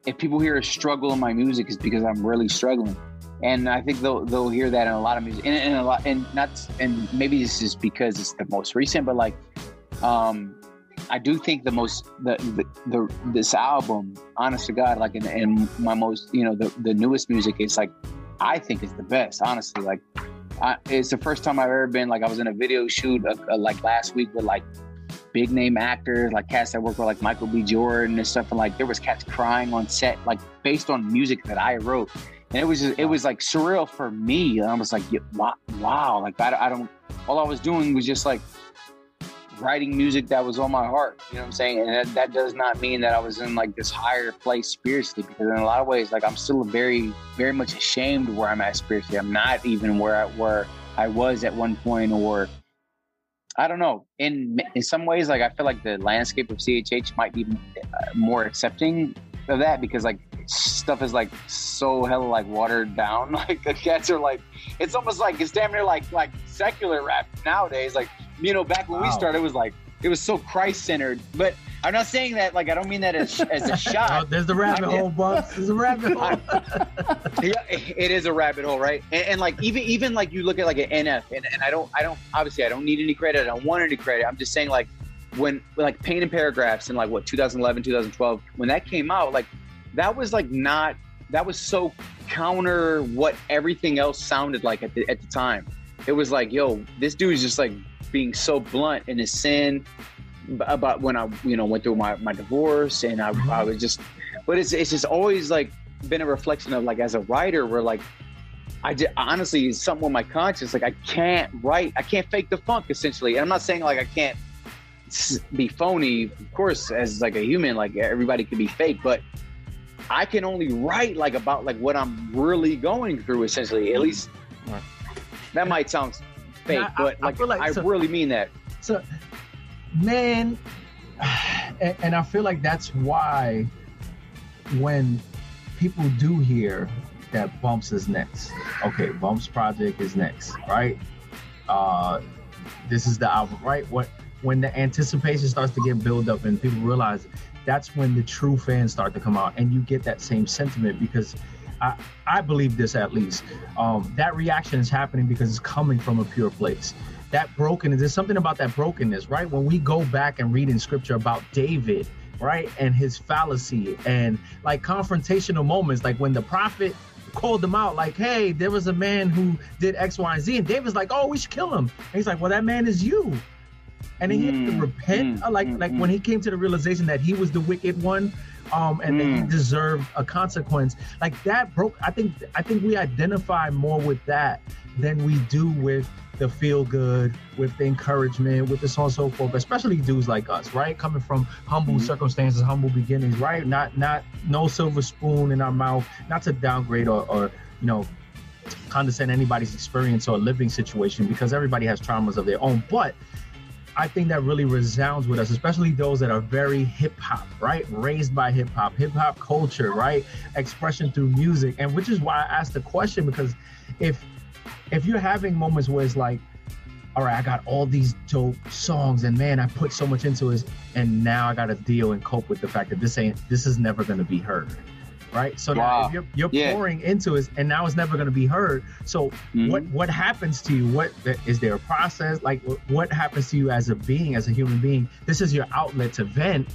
if people hear a struggle in my music, is because I'm really struggling. And I think they'll they'll hear that in a lot of music, and, and a lot, and not, and maybe this is because it's the most recent, but like, um, I do think the most the, the, the this album, honest to God, like in, in my most you know the the newest music, is like I think is the best. Honestly, like I, it's the first time I've ever been like I was in a video shoot uh, uh, like last week with like big name actors like cats that work with like Michael B. Jordan and stuff and like there was cats crying on set like based on music that I wrote and it was just, it was like surreal for me I was like wow, wow. like I, I don't all I was doing was just like writing music that was on my heart. You know what I'm saying? And that, that, does not mean that I was in like this higher place spiritually, because in a lot of ways, like I'm still very, very much ashamed where I'm at spiritually. I'm not even where I, where I was at one point, or I don't know. In in some ways, like I feel like the landscape of CHH might be uh, more accepting of that because like stuff is like so hella like watered down. Like the cats are like, it's almost like it's damn near like like secular rap nowadays. Like you know, back when wow. we started, it was like it was so Christ centered. But I'm not saying that like I don't mean that as, as a shot. Oh, there's the rabbit hole, Bucks. There's a rabbit hole. yeah, it is a rabbit hole, right? And, and, like even even like you look at like an NF, and, and I don't I don't obviously I don't need any credit. I don't want any credit. I'm just saying like when like pain and paragraphs in like what 2011 2012 when that came out like that was like not that was so counter what everything else sounded like at the at the time it was like yo this dude is just like being so blunt in his sin about when I, you know, went through my, my divorce and I, I was just, but it's, it's just always like been a reflection of like, as a writer, where like, I just, honestly, it's something with my conscience. Like I can't write, I can't fake the funk essentially. And I'm not saying like I can't be phony, of course, as like a human, like everybody can be fake, but I can only write like about like what I'm really going through essentially. At least. That might sound fake, yeah, but I, like I, like, I so, really mean that. So man, and, and I feel like that's why when people do hear that Bumps is next. Okay, Bumps Project is next, right? Uh, this is the album, right? What when the anticipation starts to get built up and people realize that's when the true fans start to come out and you get that same sentiment because I, I believe this at least. Um, that reaction is happening because it's coming from a pure place. That brokenness, there's something about that brokenness, right? When we go back and read in scripture about David, right, and his fallacy and like confrontational moments, like when the prophet called them out like, hey, there was a man who did X, Y, and Z. And David's like, oh, we should kill him. And he's like, well, that man is you. And then he mm, had to mm, repent, mm, like mm, like when mm. he came to the realization that he was the wicked one, um, and that he mm. deserved a consequence. Like that broke. I think I think we identify more with that than we do with the feel good, with the encouragement, with the so on so forth, especially dudes like us, right? Coming from humble mm-hmm. circumstances, humble beginnings, right? Not not no silver spoon in our mouth, not to downgrade or, or you know condescend anybody's experience or living situation because everybody has traumas of their own. But I think that really resounds with us, especially those that are very hip hop, right? Raised by hip hop, hip hop culture, right? Expression through music. And which is why I asked the question because if if you're having moments where it's like, all right, I got all these dope songs and man, I put so much into it and now I got to deal and cope with the fact that this ain't this is never going to be heard. Right. So wow. now you're you're yeah. pouring into it and now it's never going to be heard. So mm-hmm. what what happens to you? What is there a process? Like what happens to you as a being, as a human being? This is your outlet to vent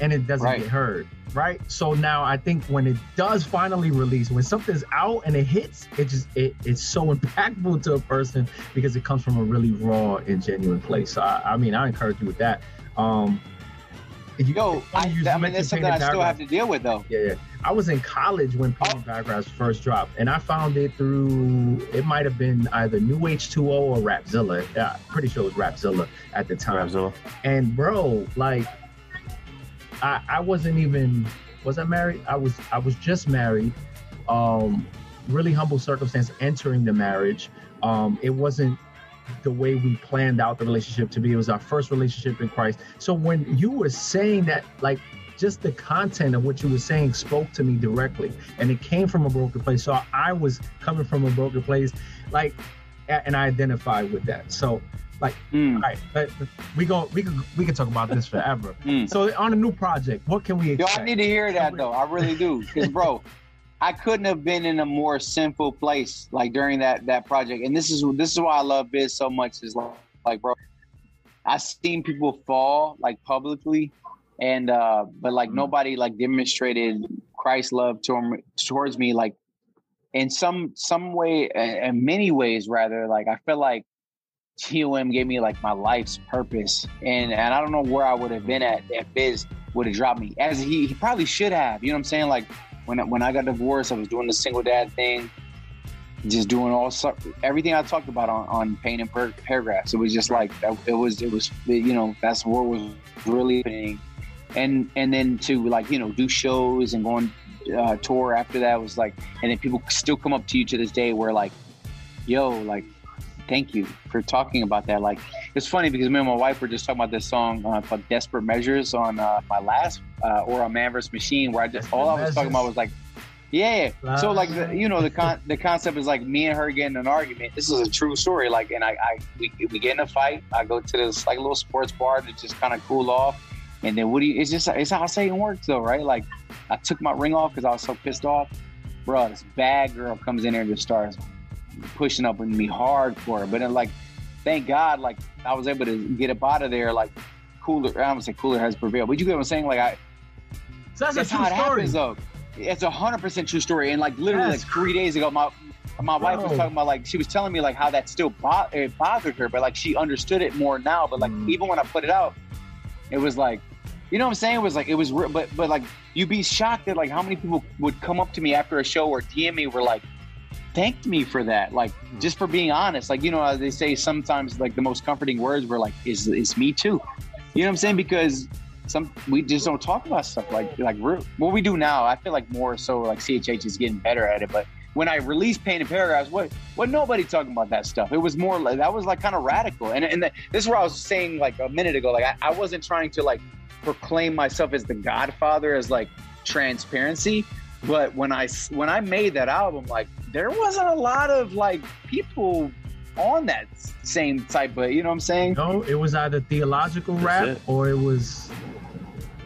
and it doesn't right. get heard right so now i think when it does finally release when something's out and it hits it just it, it's so impactful to a person because it comes from a really raw and genuine place so i, I mean i encourage you with that um Yo, I, I mean, that's something I still have to deal with, though. Yeah, yeah. I was in college when Painting oh. Paragraphs first dropped, and I found it through. It might have been either New H2O or Rapzilla. Yeah, pretty sure it was Rapzilla at the time. Rapzilla. And bro, like, I, I wasn't even was I married? I was I was just married. Um, really humble circumstance entering the marriage. Um, it wasn't the way we planned out the relationship to be. It was our first relationship in Christ. So when you were saying that, like just the content of what you were saying spoke to me directly, and it came from a broken place. So I was coming from a broken place, like, and I identified with that. So like, mm. all right, but we go, we can, we can talk about this forever. Mm. So on a new project, what can we expect? Yo, I need to hear that though. I really do, because bro, I couldn't have been in a more sinful place like during that that project. And this is this is why I love Biz so much. Is like, like bro, I seen people fall like publicly, and uh but like mm. nobody like demonstrated Christ's love to, towards me like in some some way in many ways rather like I feel like GOM gave me like my life's purpose. And and I don't know where I would have been at if Biz would have dropped me. As he, he probably should have. You know what I'm saying? Like when when I got divorced, I was doing the single dad thing, just doing all everything I talked about on on pain and par- paragraphs. It was just like it was it was you know that's what was really happening. And and then to like you know do shows and going uh, tour after that was like, and then people still come up to you to this day where like, yo, like thank you for talking about that. Like, it's funny because me and my wife were just talking about this song uh, called "Desperate Measures" on uh, my last uh, or on Man vs. Machine, where I just all I was talking about was like, yeah. So like, the, you know, the con- the concept is like me and her getting an argument. This is a true story. Like, and I, I we, we get in a fight. I go to this like little sports bar to just kind of cool off. And then what do you? It's just it's how Satan works though, right? Like, I took my ring off because I was so pissed off. Bro, this bad girl comes in there and just starts pushing up with me hardcore. But then, like, thank God, like I was able to get up out of there. Like, cooler. I don't say cooler has prevailed, but you get what I'm saying. Like, I. So that's, that's how it story. happens, though. It's a hundred percent true story. And like literally, like three days ago, my my wife was talking about like she was telling me like how that still bo- it bothered her, but like she understood it more now. But like mm. even when I put it out, it was like, you know what I'm saying? It was like it was, but but like you'd be shocked at like how many people would come up to me after a show or DM me were like, thanked me for that. Like hmm. just for being honest. Like, you know, as they say sometimes like the most comforting words were like, is is me too. You know what I'm saying? Because some we just don't talk about stuff like like what we do now. I feel like more so like CHH is getting better at it, but when I released Pain and Paragraphs, what what nobody talking about that stuff. It was more like that was like kind of radical. And and the, this is where I was saying like a minute ago, like I, I wasn't trying to like proclaim myself as the Godfather as like transparency. But when I when I made that album, like there wasn't a lot of like people on that same type of, you know what I'm saying? No, it was either theological That's rap it. or it was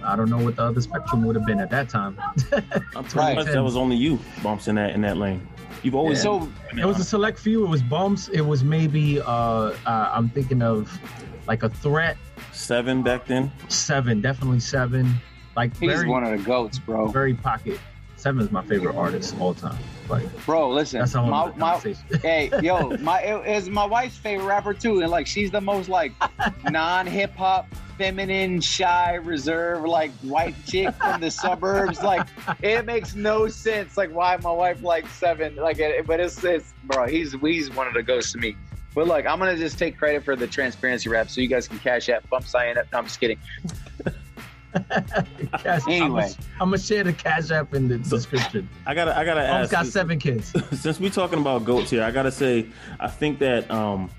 I don't know what the other spectrum would have been at that time. I'm right. that was only you bumps in that in that lane. You've always yeah. so it was a select few. It was bumps. It was maybe uh, uh I'm thinking of like a threat. Seven back then. Seven, definitely seven. Like he's very, one of the goats, bro. Very pocket. Seven is my favorite artist all time. Like, bro, listen, that's my, my hey, yo, my it is my wife's favorite rapper too, and like she's the most like non hip hop feminine, shy, reserved, like white chick from the suburbs. Like it makes no sense. Like why my wife likes seven. Like, but it's it's bro. He's he's one of the ghosts to me. But look, I'm gonna just take credit for the transparency rap, so you guys can cash out bump sign up. No, I'm just kidding. Cash, anyway, I'm gonna share the cash app in the description. I gotta, I gotta Bump's ask. Got seven kids. Since we're talking about goats here, I gotta say, I think that um,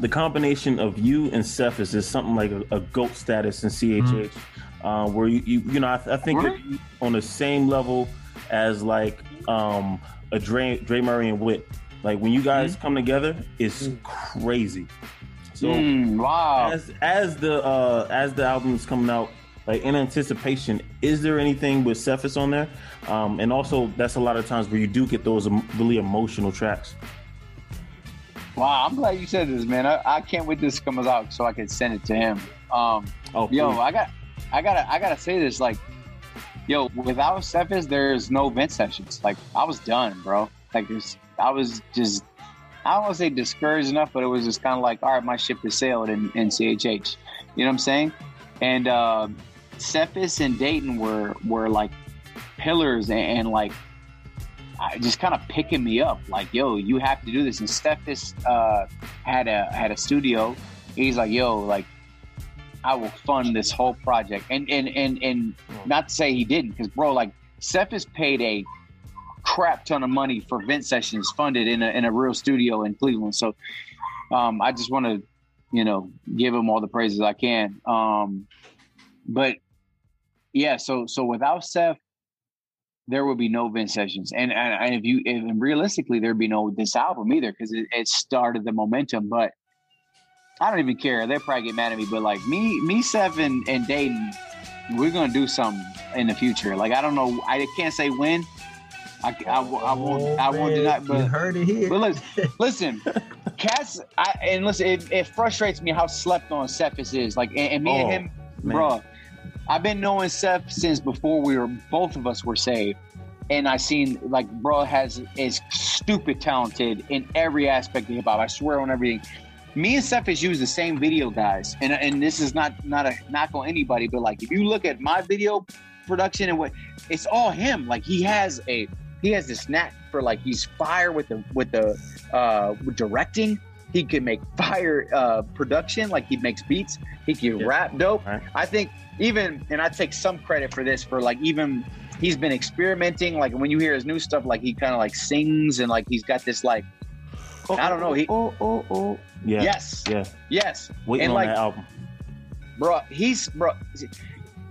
the combination of you and Cephas is something like a, a goat status in CHH, mm-hmm. uh, where you, you, you know, I, I think mm-hmm. on the same level as like um, a Dre, Dre Murray and Wit. Like when you guys mm-hmm. come together, it's mm. crazy. So mm, wow. As as the uh, as the album is coming out, like in anticipation, is there anything with Cephas on there? Um, and also, that's a lot of times where you do get those really emotional tracks. Wow, I'm glad you said this, man. I, I can't wait this comes out so I can send it to him. Um, oh, yo, I got, I gotta, I gotta say this. Like, yo, without Cephas, there's no vent sessions. Like, I was done, bro. Like, I was just, I don't want to say discouraged enough, but it was just kind of like, all right, my ship has sailed in, in CHH. You know what I'm saying? And uh, Cephas and Datin were were like pillars and, and like just kind of picking me up, like, "Yo, you have to do this." And Cephas uh, had a had a studio. He's like, "Yo, like, I will fund this whole project." And and and and not to say he didn't, because bro, like, Cephas paid a crap ton of money for vent sessions funded in a in a real studio in Cleveland. So, um, I just want to, you know, give him all the praises I can. Um, but yeah, so so without Seth, there would be no vent sessions, and and, and if you and realistically, there'd be no this album either because it, it started the momentum. But I don't even care. They'll probably get mad at me, but like me, me, Seth, and, and Datin, we're gonna do something in the future. Like I don't know, I can't say when. I, I, I won't oh, I won't deny, but you heard it here. But listen, listen, Cass, I, and listen, it, it, frustrates me how slept on Cephas is. Like, and, and me oh, and him, man. bro I've been knowing Seth since before we were both of us were saved. And I seen like bro has is stupid talented in every aspect of hip hop. I swear on everything. Me and Seth has used the same video guys, and and this is not not a knock on anybody, but like if you look at my video production and what it's all him. Like he has a he has this knack for like he's fire with the with the uh directing he can make fire uh, production, like he makes beats. He can yeah. rap dope. Right. I think even, and I take some credit for this for like even he's been experimenting. Like when you hear his new stuff, like he kind of like sings and like he's got this like oh, I don't know. He oh oh oh yeah yes yeah yes waiting and on like, that album, bro. He's bro.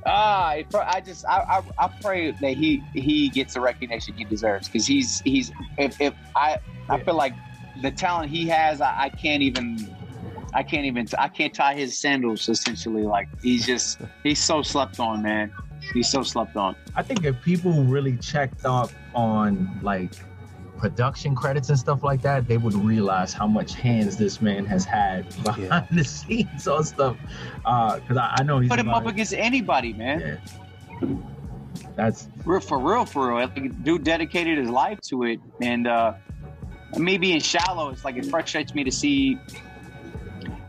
Ah, I just I, I, I pray that he he gets the recognition he deserves because he's he's if, if I I feel like the talent he has, I, I can't even I can't even I can't tie his sandals essentially. Like he's just he's so slept on, man. He's so slept on. I think if people really checked up on like production credits and stuff like that, they would realize how much hands this man has had behind yeah. the scenes on stuff. Because uh, I, I, know he's put him up against anybody, man. Yeah. That's real for real, for real. Dude dedicated his life to it, and uh, me being shallow, it's like it frustrates me to see.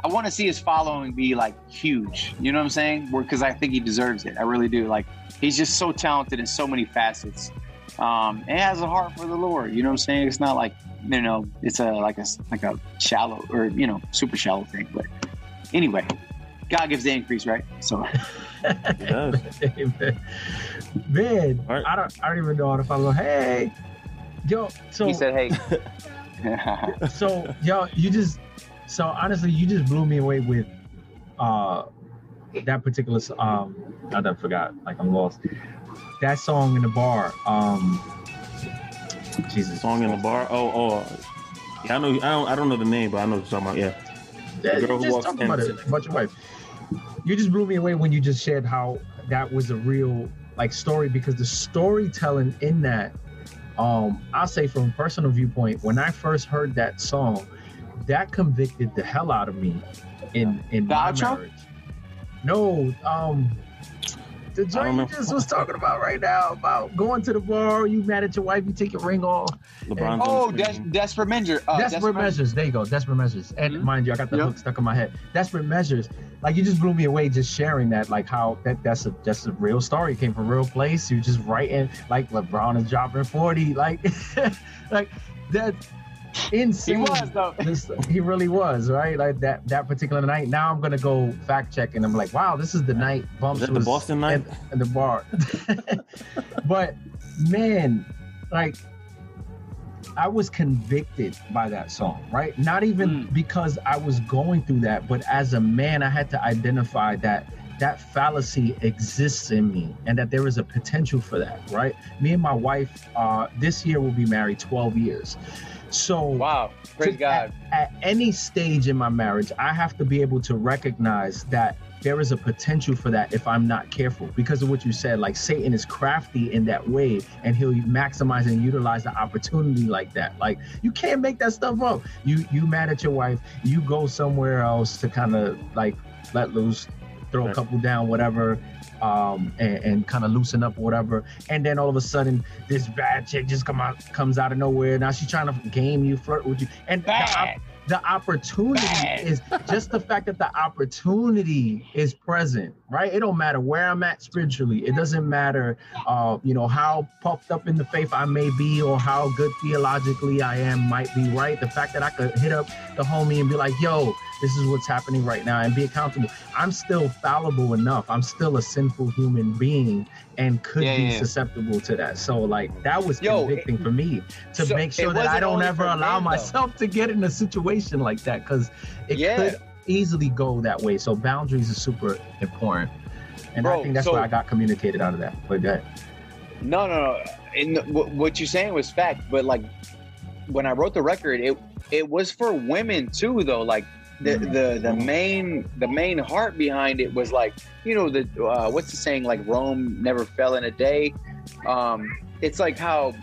I want to see his following be like huge. You know what I'm saying? Because I think he deserves it. I really do. Like he's just so talented in so many facets. Um, and has a heart for the Lord. You know what I'm saying? It's not like you know, it's a like a like a shallow or you know super shallow thing. But anyway, God gives the increase, right? So. Man, right. I don't. I don't even know how to follow. Hey, yo. So he said, "Hey." so yo, you just. So honestly, you just blew me away with, uh, that particular. Um, I forgot. Like I'm lost. That song in the bar. Um. Jesus. Song in the bar. Oh, oh. Yeah, I know. I don't. I don't know the name, but I know what you're talking about. Yeah. The girl who walks in. About it, about your wife. You just blew me away when you just shared how that was a real like story because the storytelling in that, um, I'll say from a personal viewpoint, when I first heard that song, that convicted the hell out of me in in the my outro? marriage. No, um, the joint you just was talking about right now about going to the bar, you mad at your wife, you take your ring off. LeBron oh, des- desperate measures. Uh, desperate, desperate measures. There you go. Desperate measures. And mm-hmm. mind you, I got the yep. hook stuck in my head. Desperate measures. Like you just blew me away just sharing that. Like how that that's a that's a real story. It came from a real place. You just writing like LeBron is dropping forty. Like like that insane. He was though. This, he really was right. Like that that particular night. Now I'm gonna go fact check, and I'm like, wow, this is the night Bumps is was the Boston night in the bar. but man, like I was convicted by that song, right? Not even mm. because I was going through that, but as a man, I had to identify that that fallacy exists in me and that there is a potential for that, right? Me and my wife, uh, this year will be married 12 years. So wow, praise to, God. At, at any stage in my marriage, I have to be able to recognize that there is a potential for that if I'm not careful because of what you said. Like Satan is crafty in that way, and he'll maximize and utilize the opportunity like that. Like you can't make that stuff up. You you mad at your wife, you go somewhere else to kind of like let loose, throw a couple down, whatever um, and, and kind of loosen up or whatever. And then all of a sudden, this bad chick just come out, comes out of nowhere. Now she's trying to game you, flirt with you, and the, the, opportunity bad. is just the fact that the opportunity is present, right? It don't matter where I'm at spiritually. It doesn't matter, uh, you know, how puffed up in the faith I may be or how good theologically I am might be, right? The fact that I could hit up the homie and be like, "Yo." this is what's happening right now and be accountable. I'm still fallible enough. I'm still a sinful human being and could yeah, be yeah. susceptible to that. So like that was Yo, convicting it, for me to so make sure that I don't ever allow myself to get in a situation like that because it yeah. could easily go that way. So boundaries are super important. And Bro, I think that's so, what I got communicated out of that. But that. No, no, no. And what you're saying was fact, but like when I wrote the record, it it was for women too, though. Like the the the main the main heart behind it was like you know the uh, what's the saying like Rome never fell in a day. Um, it's like how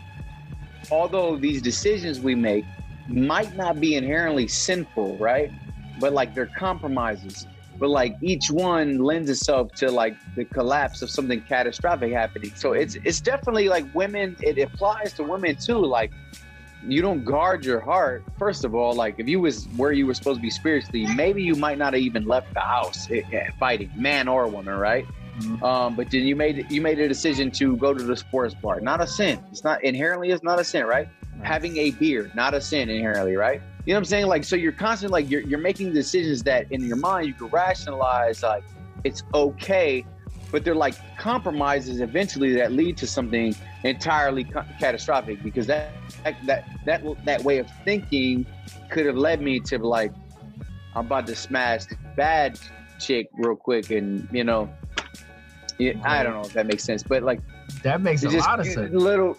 although these decisions we make might not be inherently sinful, right? But like they're compromises. But like each one lends itself to like the collapse of something catastrophic happening. So it's it's definitely like women. It applies to women too. Like you don't guard your heart. First of all like if you was where you were supposed to be spiritually maybe you might not have even left the house fighting man or woman right? Mm-hmm. um, but then you made you made a decision to go to the sports bar. Not a sin. It's not inherently it's not a sin right? Mm-hmm. having a beer not a sin inherently right? You know what i'm saying? Like so you're constantly like you're, you're making decisions that in your mind you can rationalize like it's okay but they're like compromises eventually that lead to something entirely ca- catastrophic because that that that that way of thinking could have led me to like I'm about to smash bad chick real quick and you know yeah, I don't know if that makes sense but like that makes a lot of sense. little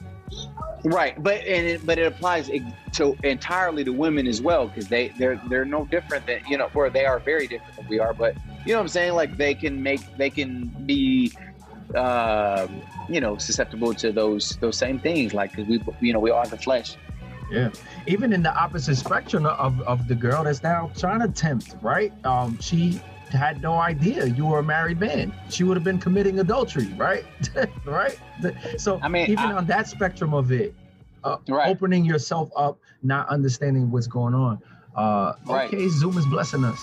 right but and it, but it applies to entirely to women as well because they they're they're no different than you know or they are very different than we are but you know what I'm saying? Like they can make they can be uh, you know susceptible to those those same things. Like we you know we are the flesh. Yeah. Even in the opposite spectrum of, of the girl that's now trying to tempt right? Um she had no idea you were a married man. She would have been committing adultery right? Right? So i mean even I, on that spectrum of it uh, right. opening yourself up not understanding what's going on. Uh right. okay zoom is blessing us.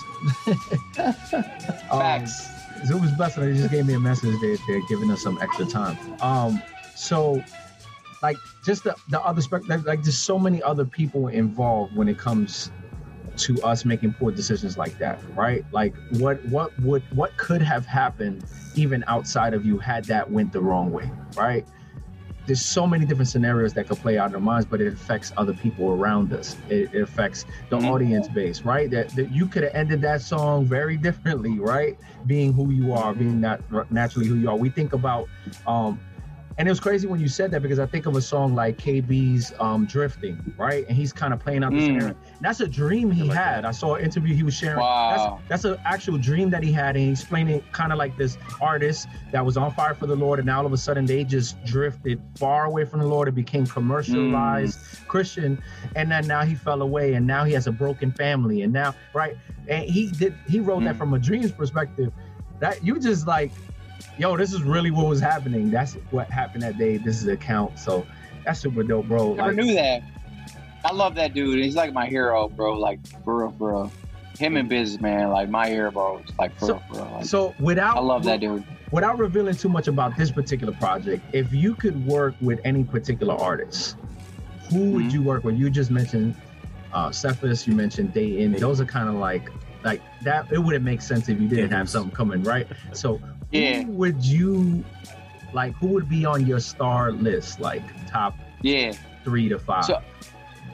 Um, facts Zoom is blessing. They just gave me a message. They, they're giving us some extra time. Um, so like just the, the other spec like just so many other people involved when it comes to us making poor decisions like that, right? Like what what would what could have happened even outside of you had that went the wrong way, right? There's so many different scenarios that could play out in our minds, but it affects other people around us. It, it affects the mm-hmm. audience base, right? That, that you could have ended that song very differently, right? Being who you are, being not naturally who you are. We think about um, and it was crazy when you said that because I think of a song like KB's um, "Drifting," right? And he's kind of playing out this mm. That's a dream he like had. That. I saw an interview he was sharing. Wow. That's, that's an actual dream that he had, and he explained it kind of like this artist that was on fire for the Lord, and now all of a sudden they just drifted far away from the Lord and became commercialized mm. Christian, and then now he fell away, and now he has a broken family, and now right, and he did he wrote mm. that from a dreams perspective. That you just like yo, this is really what was happening. That's what happened that day. This is the account. So that's super dope, bro. Never like, knew that. I love that dude. He's like my hero, bro. Like for real, for real. Him and Biz, man, like my hero, bro. It's like for so, real, for real. Like, so without, I love that dude. Without revealing too much about this particular project, if you could work with any particular artist, who mm-hmm. would you work with? You just mentioned uh Cephas, you mentioned Datin. Those are kind of like like that. It wouldn't make sense if you didn't have something coming, right? So yeah. who would you like? Who would be on your star list? Like top yeah three to five. So,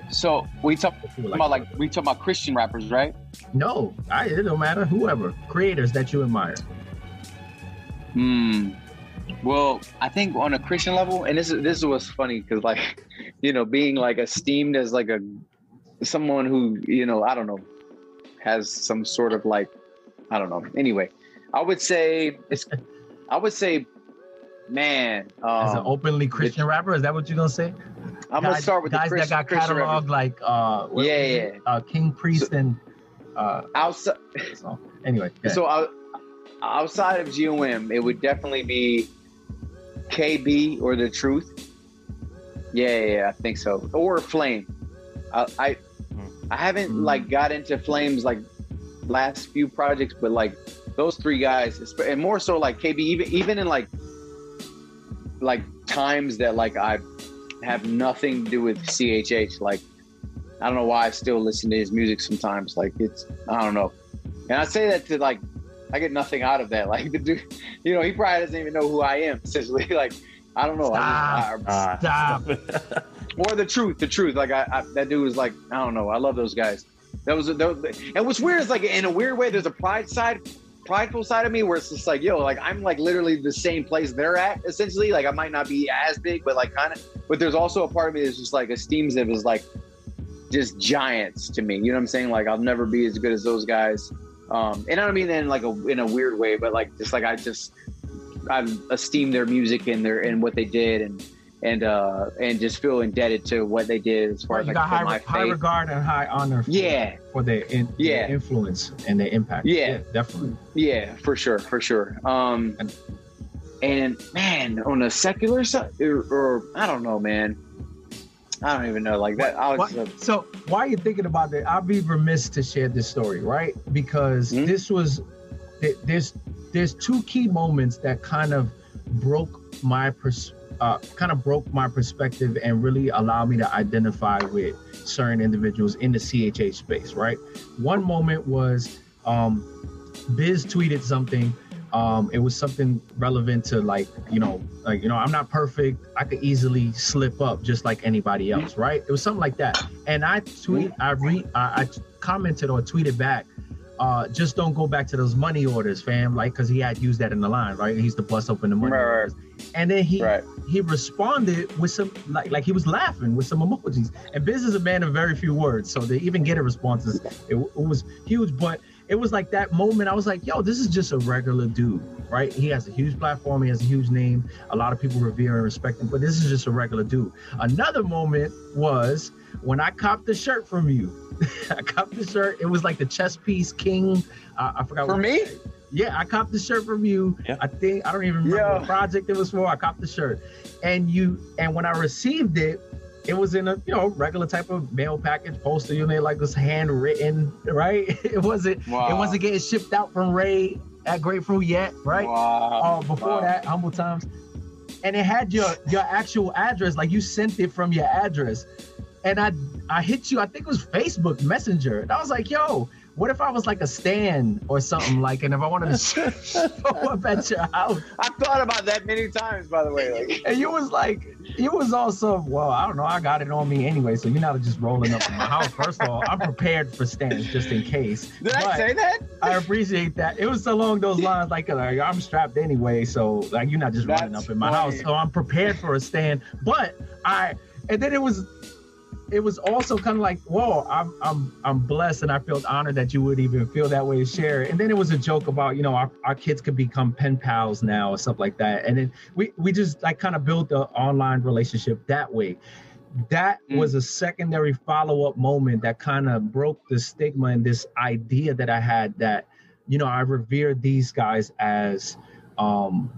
so we talk like about like we talk about Christian rappers, right? No, I, it don't matter. Whoever creators that you admire. Hmm. Well, I think on a Christian level, and this is this is what's funny because like, you know, being like esteemed as like a someone who you know I don't know has some sort of like I don't know. Anyway, I would say it's. I would say, man, um, as an openly Christian rapper, is that what you're gonna say? I'm guys, gonna start with the guys that got cataloged like uh, yeah, yeah, uh, King Priest so, and uh, outside. So, anyway, so uh, outside of GOM, it would definitely be KB or the Truth. Yeah, yeah, yeah I think so. Or Flame. I I, I haven't mm. like got into Flames like last few projects, but like those three guys, and more so like KB, even even in like like times that like I have nothing to do with CHH. Like I don't know why I still listen to his music sometimes. Like it's I don't know, and I say that to like I get nothing out of that. Like the dude, you know, he probably doesn't even know who I am. Essentially, like I don't know. Stop. I just, I, Stop. Ah, or the truth, the truth. Like I, I, that dude was like I don't know. I love those guys. That was, that was and what's weird is like in a weird way. There's a pride side prideful side of me where it's just like, yo, like I'm like literally the same place they're at essentially. Like I might not be as big, but like kind of. But there's also a part of me that's just like esteems them as like just giants to me. You know what I'm saying? Like I'll never be as good as those guys. Um, and I don't mean in like a in a weird way, but like just like I just I esteem their music and their and what they did and and uh and just feel indebted to what they did as far well, as like got high, high regard and high honor for, yeah for their, in, yeah. Their influence and their impact yeah. yeah. definitely yeah for sure for sure um and, and man on the secular side or, or, i don't know man I don't even know like that. I was, why, so why are you thinking about that? I'd be remiss to share this story, right? Because mm-hmm. this was there's there's two key moments that kind of broke my pers- uh, kind of broke my perspective and really allowed me to identify with certain individuals in the CHH space, right? One moment was um, Biz tweeted something. Um, it was something relevant to like, you know, like, you know, I'm not perfect. I could easily slip up just like anybody else, right? It was something like that. And I tweet, I re, I, I commented or tweeted back, uh, just don't go back to those money orders, fam. Like, cause he had used that in the line, right? He's the bust open the money right, orders. And then he right. he responded with some like like he was laughing with some emojis. And Biz is a man of very few words, so to even get a response, it, it was huge. But it was like that moment. I was like, yo, this is just a regular dude, right? He has a huge platform. He has a huge name. A lot of people revere and respect him. But this is just a regular dude. Another moment was when I copped the shirt from you. I copped the shirt. It was like the chess piece king. Uh, I forgot. For me? Yeah, I copped the shirt from you. Yeah. I think I don't even remember yeah. what project it was for. I copped the shirt, and you and when I received it, it was in a you know regular type of mail package poster. You know, like was handwritten, right? It wasn't wow. it wasn't getting shipped out from Ray at Grapefruit yet, right? Wow. Uh, before wow. that, humble times, and it had your your actual address. Like you sent it from your address. and I I hit you. I think it was Facebook Messenger. And I was like, yo, what if I was like a stand or something like, and if I wanted to show up at your house? I thought about that many times, by the way. Like, and you was like, you was also, well, I don't know, I got it on me anyway, so you're not just rolling up in my house. First of all, I'm prepared for stands just in case. Did but I say that? I appreciate that. It was along those lines, like, like I'm strapped anyway, so like you're not just That's running up in my funny. house, so I'm prepared for a stand. But I, and then it was it was also kind of like, whoa, I'm I'm I'm blessed and I felt honored that you would even feel that way to share. And then it was a joke about, you know, our, our kids could become pen pals now or stuff like that. And then we we just like kind of built the online relationship that way. That mm. was a secondary follow-up moment that kind of broke the stigma and this idea that I had that, you know, I revere these guys as um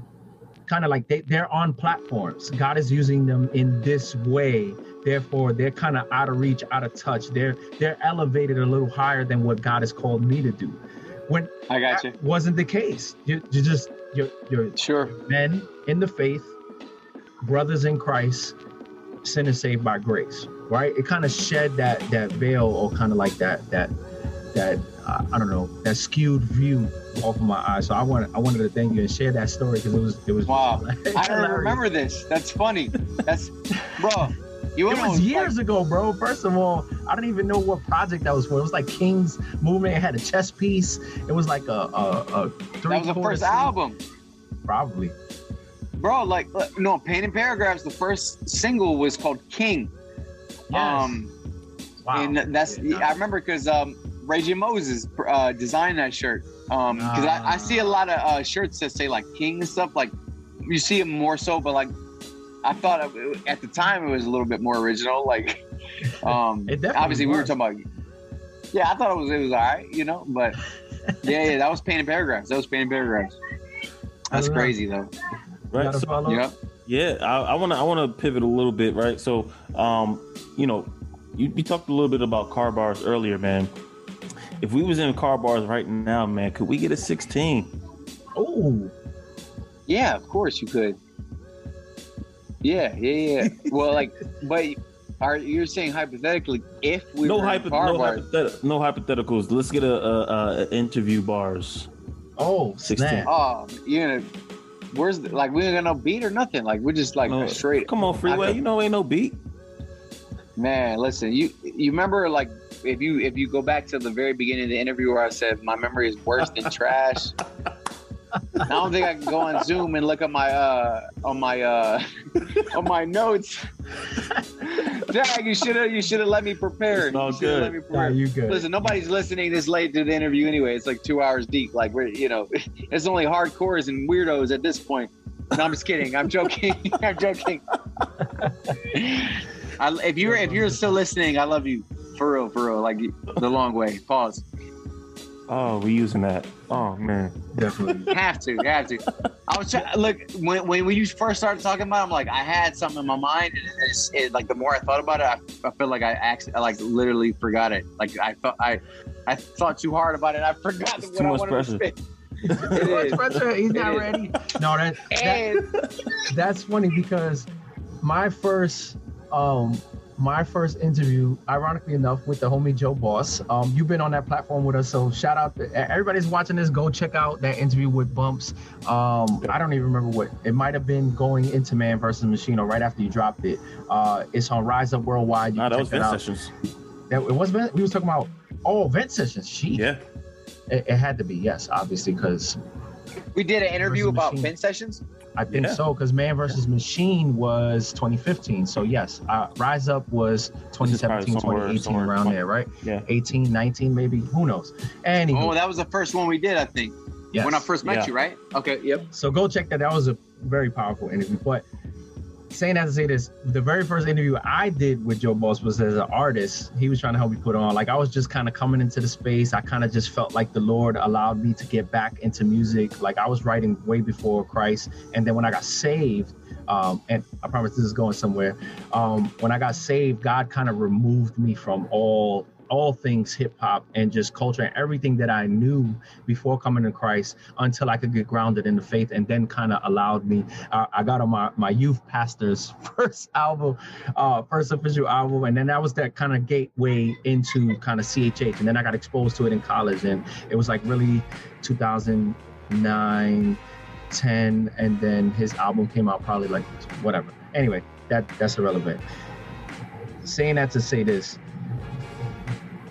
kind of like they, they're on platforms. God is using them in this way Therefore, they're kind of out of reach, out of touch. They're they're elevated a little higher than what God has called me to do. When I got you wasn't the case. You you just you're you're sure men in the faith, brothers in Christ, sinners saved by grace. Right? It kind of shed that that veil or kind of like that that that uh, I don't know that skewed view off of my eyes. So I wanted I wanted to thank you and share that story because it was it was wow. I don't remember this. That's funny. That's bro. You it was years like, ago, bro. First of all, I don't even know what project that was for. It was like King's Movement. It had a chess piece. It was like a a, a three. That was the first scene. album. Probably. Bro, like no, Pain and Paragraphs. The first single was called King. Yes. Um, wow. And that's yeah, I remember because um, Reggie Moses uh, designed that shirt. Um, because uh, I, I, see a lot of uh, shirts that say like King and stuff. Like you see it more so, but like I thought it, at the time it was a little bit more original. Like, um, obviously was. we were talking about. Yeah, I thought it was it was all right, you know. But yeah, yeah, that was Pain and Paragraphs. That was Pain and Paragraphs. That's crazy though. Right. So, yeah. Yeah, I want to I want to pivot a little bit, right? So, um, you know, you, you talked a little bit about car bars earlier, man. If we was in car bars right now, man, could we get a 16? Oh, yeah, of course you could. Yeah, yeah, yeah. well, like, but are you're saying hypothetically if we no, hypo- no, hypothet- no hypotheticals? Let's get a, a, a interview bars. Oh, Oh, sixteen. Oh, you know, where's the, like we ain't got no beat or nothing. Like we're just like no, straight. Come on, freeway. you know, ain't no beat. Man, listen, you you remember like if you if you go back to the very beginning of the interview where I said my memory is worse than trash. I don't think I can go on Zoom and look at my uh on my uh on my notes. Jack, you should have you should have let me prepare. It's all good. Let me prepare. Yeah, you good. Listen, nobody's listening this late to the interview anyway. It's like two hours deep. Like we're you know, it's only hardcores and weirdos at this point. No, I'm just kidding. I'm joking. I'm joking. I, if you're if you're still listening, I love you for real, for real. Like the long way. Pause. Oh, we using that. Oh man, definitely have to, have to. I was trying. Look, when when you first started talking about, it, I'm like, I had something in my mind, and it's it, like the more I thought about it, I, I feel like I actually, I like literally forgot it. Like I thought I, I thought too hard about it. I forgot it's what too I much pressure. to Too much pressure. He's not it ready. Is. No, that, that that's funny because my first um my first interview, ironically enough, with the homie Joe Boss. Um, you've been on that platform with us, so shout out to everybody's watching this. Go check out that interview with Bumps. Um, I don't even remember what it might have been going into Man versus Machine or right after you dropped it. Uh, it's on Rise Up Worldwide. You nah, that was Vent Sessions. That, it was Vent. We was talking about oh Vent Sessions. She. Yeah. It, it had to be yes, obviously, because we did an interview about Machine. Vent Sessions. I think yeah. so because Man versus Machine was 2015. So yes, uh, Rise Up was 2017, 2018, somewhere, around there, right? Yeah, 18, 19, maybe. Who knows? Anyway, oh, that was the first one we did, I think. Yes. When I first met yeah. you, right? Okay. Yep. So go check that. That was a very powerful interview. But saying that to say this, the very first interview I did with Joe Boss was as an artist. He was trying to help me put on. Like I was just kind of coming into the space. I kind of just felt like the Lord allowed me to get back into music. Like I was writing way before Christ, and then when I got saved, um, and I promise this is going somewhere. Um, when I got saved, God kind of removed me from all all things hip hop and just culture and everything that I knew before coming to Christ until I could get grounded in the faith and then kind of allowed me. Uh, I got on my, my youth pastor's first album, uh, first official album. And then that was that kind of gateway into kind of CHH. And then I got exposed to it in college. And it was like really 2009, 10. And then his album came out probably like whatever. Anyway, that that's irrelevant. Saying that to say this,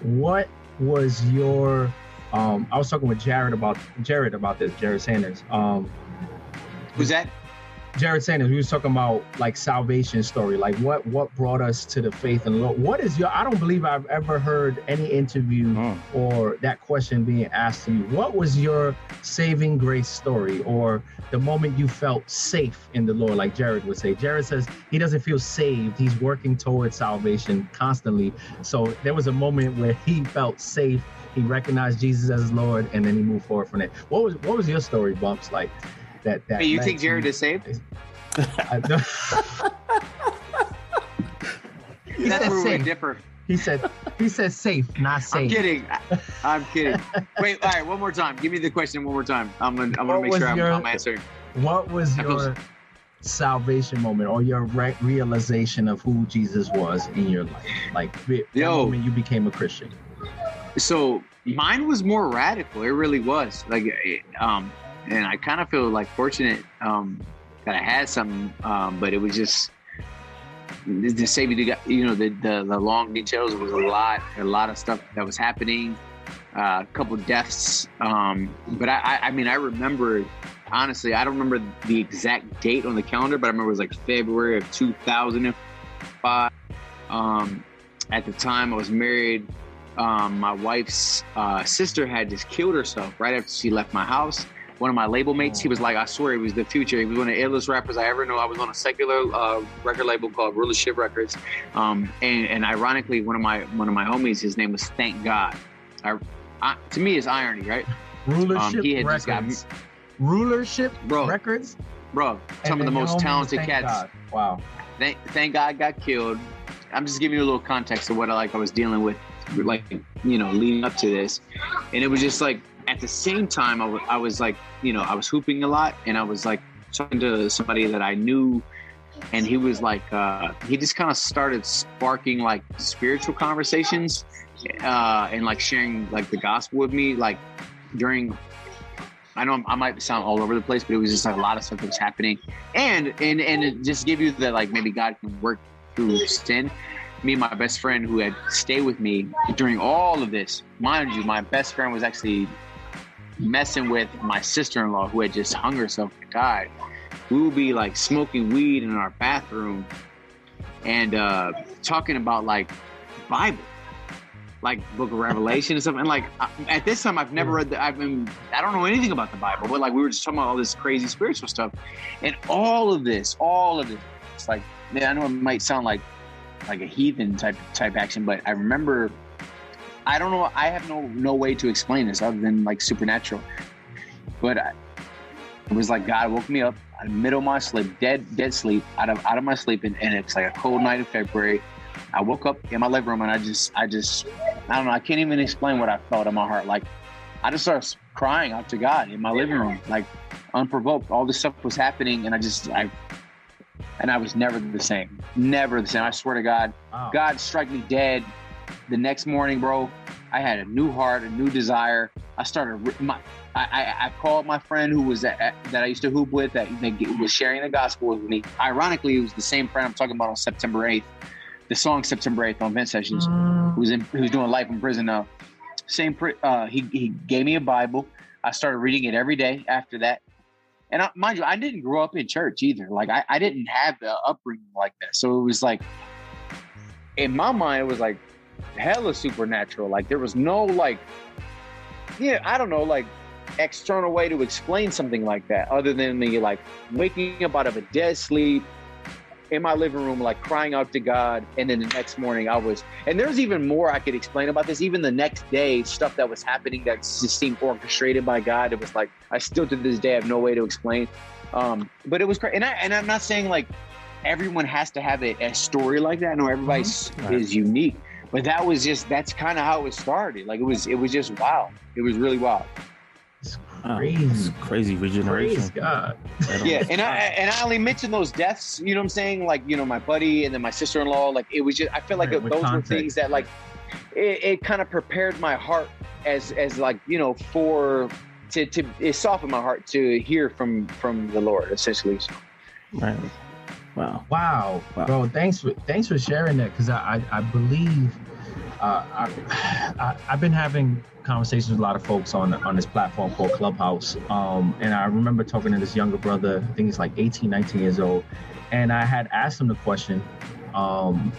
what was your um I was talking with Jared about Jared about this, Jared Sanders. Um Who's that? Jared Sanders, we was talking about like salvation story, like what what brought us to the faith and Lord. What is your? I don't believe I've ever heard any interview or that question being asked to you. What was your saving grace story, or the moment you felt safe in the Lord, like Jared would say? Jared says he doesn't feel saved; he's working towards salvation constantly. So there was a moment where he felt safe. He recognized Jesus as his Lord, and then he moved forward from it. What was what was your story, bumps like? That that. You think Jared is saved? he safe. Differ. He said he said safe, not safe. I'm kidding. I'm kidding. Wait, all right, one more time. Give me the question one more time. I'm gonna I'm gonna make sure your, I'm, I'm, answering. What was your salvation moment or your re- realization of who Jesus was in your life? Like the Yo, moment you became a Christian. So mine was more radical. It really was. Like um and I kind of feel like fortunate um, that I had something, um, but it was just say you you know the, the, the long details. Was a lot a lot of stuff that was happening uh, a couple deaths um, but I, I mean I remember honestly I don't remember the exact date on the calendar but I remember it was like February of 2005 um, at the time I was married um, my wife's uh, sister had just killed herself right after she left my house one of my label mates. He was like, I swear, he was the future. He was one of the illest rappers I ever knew. I was on a secular uh, record label called Rulership Records, um, and, and ironically, one of my one of my homies, his name was Thank God. I, I, to me, it's irony, right? Rulership um, he had Records. Got, Rulership bro, Records, bro. Some of the most talented cats. God. Wow. Thank, thank God got killed. I'm just giving you a little context of what I like I was dealing with, like you know, leading up to this, and it was just like at the same time, I, w- I was like, you know, I was hooping a lot, and I was like talking to somebody that I knew, and he was like, uh, he just kind of started sparking like spiritual conversations, uh, and like sharing like the gospel with me, like during. I know I might sound all over the place, but it was just like a lot of stuff that was happening, and and and just give you that like maybe God can work through sin me and my best friend who had stayed with me during all of this. Mind you, my best friend was actually messing with my sister-in-law who had just hung herself and died. We would be like smoking weed in our bathroom and uh, talking about like Bible, like Book of Revelation and stuff. And like at this time, I've never read the. I've been. I don't know anything about the Bible, but like we were just talking about all this crazy spiritual stuff, and all of this, all of this. It's like, man, I know it might sound like like a heathen type type action, but I remember I don't know. I have no no way to explain this other than like supernatural. But I, it was like God woke me up in the middle of my sleep, dead dead sleep, out of out of my sleep, and, and it's like a cold night in February. I woke up in my living room and I just I just I don't know. I can't even explain what I felt in my heart. Like I just started crying out to God in my living room, like unprovoked. All this stuff was happening, and I just I and I was never the same. Never the same. I swear to God, wow. God strike me dead the next morning, bro, I had a new heart, a new desire. I started my, I, I, I called my friend who was at, that I used to hoop with that, that was sharing the gospel with me. Ironically, it was the same friend I'm talking about on September 8th. The song September 8th on Vent Sessions, mm. who's in who's doing life in prison now. Same, uh, he he gave me a Bible. I started reading it every day after that. And I, mind you, I didn't grow up in church either. Like I, I didn't have the upbringing like that. So it was like, in my mind, it was like hella supernatural. Like there was no like, yeah, I don't know, like external way to explain something like that other than me like waking up out of a dead sleep in my living room, like crying out to God. And then the next morning I was, and there's even more I could explain about this. Even the next day, stuff that was happening that just seemed orchestrated by God. It was like, I still to this day have no way to explain. Um, but it was great. And, I, and I'm not saying like everyone has to have a, a story like that. No, everybody mm-hmm. is unique but that was just that's kind of how it was started. Like it was it was just wild. It was really wild. It's crazy. It's crazy regeneration. Praise God. Yeah, and I and I only mentioned those deaths. You know what I'm saying? Like you know my buddy and then my sister in law. Like it was just I feel like Right, with those context. were things that like it, it kind of prepared my heart as as like you know for to to it softened my heart to hear from from the Lord essentially. So, Right. Wow. Wow, Wow. bro! Thanks for thanks for sharing that because I, I I believe uh, I, I I've been having conversations with a lot of folks on on this platform called Clubhouse, um, and I remember talking to this younger brother. I think he's like 18, 19 years old, and I had asked him the question um,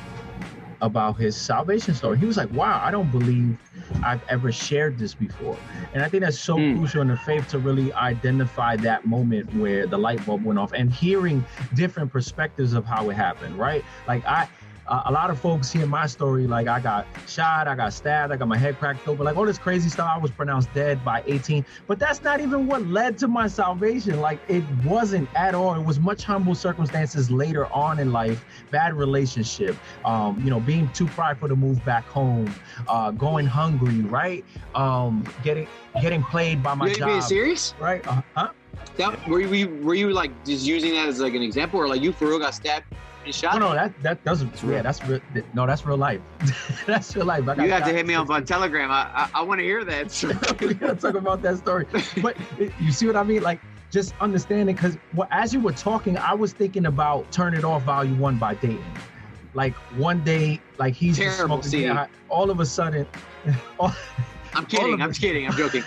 about his salvation story. He was like, "Wow, I don't believe I've ever shared this before," and I think that's so Mm. crucial in the faith to really identify that moment where the light bulb went off and hearing different perspectives of how it happened, right? Like I, uh, a lot of folks hear my story, like I got shot, I got stabbed, I got my head cracked open, like all this crazy stuff. I was pronounced dead by 18, but that's not even what led to my salvation. Like it wasn't at all. It was much humble circumstances later on in life, bad relationship, um, you know, being too prideful to move back home, uh, going hungry, right? Um, getting getting played by my you job, being serious? right? Uh, huh? That, were you were you like just using that as like an example, or like you for real got stabbed shot? Oh no, that that doesn't. It's real. Yeah, that's real. No, that's real life. that's real life. I you have to hit me up on Telegram. I I, I want to hear that. we gotta talk about that story. But you see what I mean? Like just understanding because well, as you were talking, I was thinking about Turn It Off Volume One by Datin. Like one day, like he's just Terrible. Yeah, all of a sudden, all, I'm kidding. I'm kidding. I'm joking.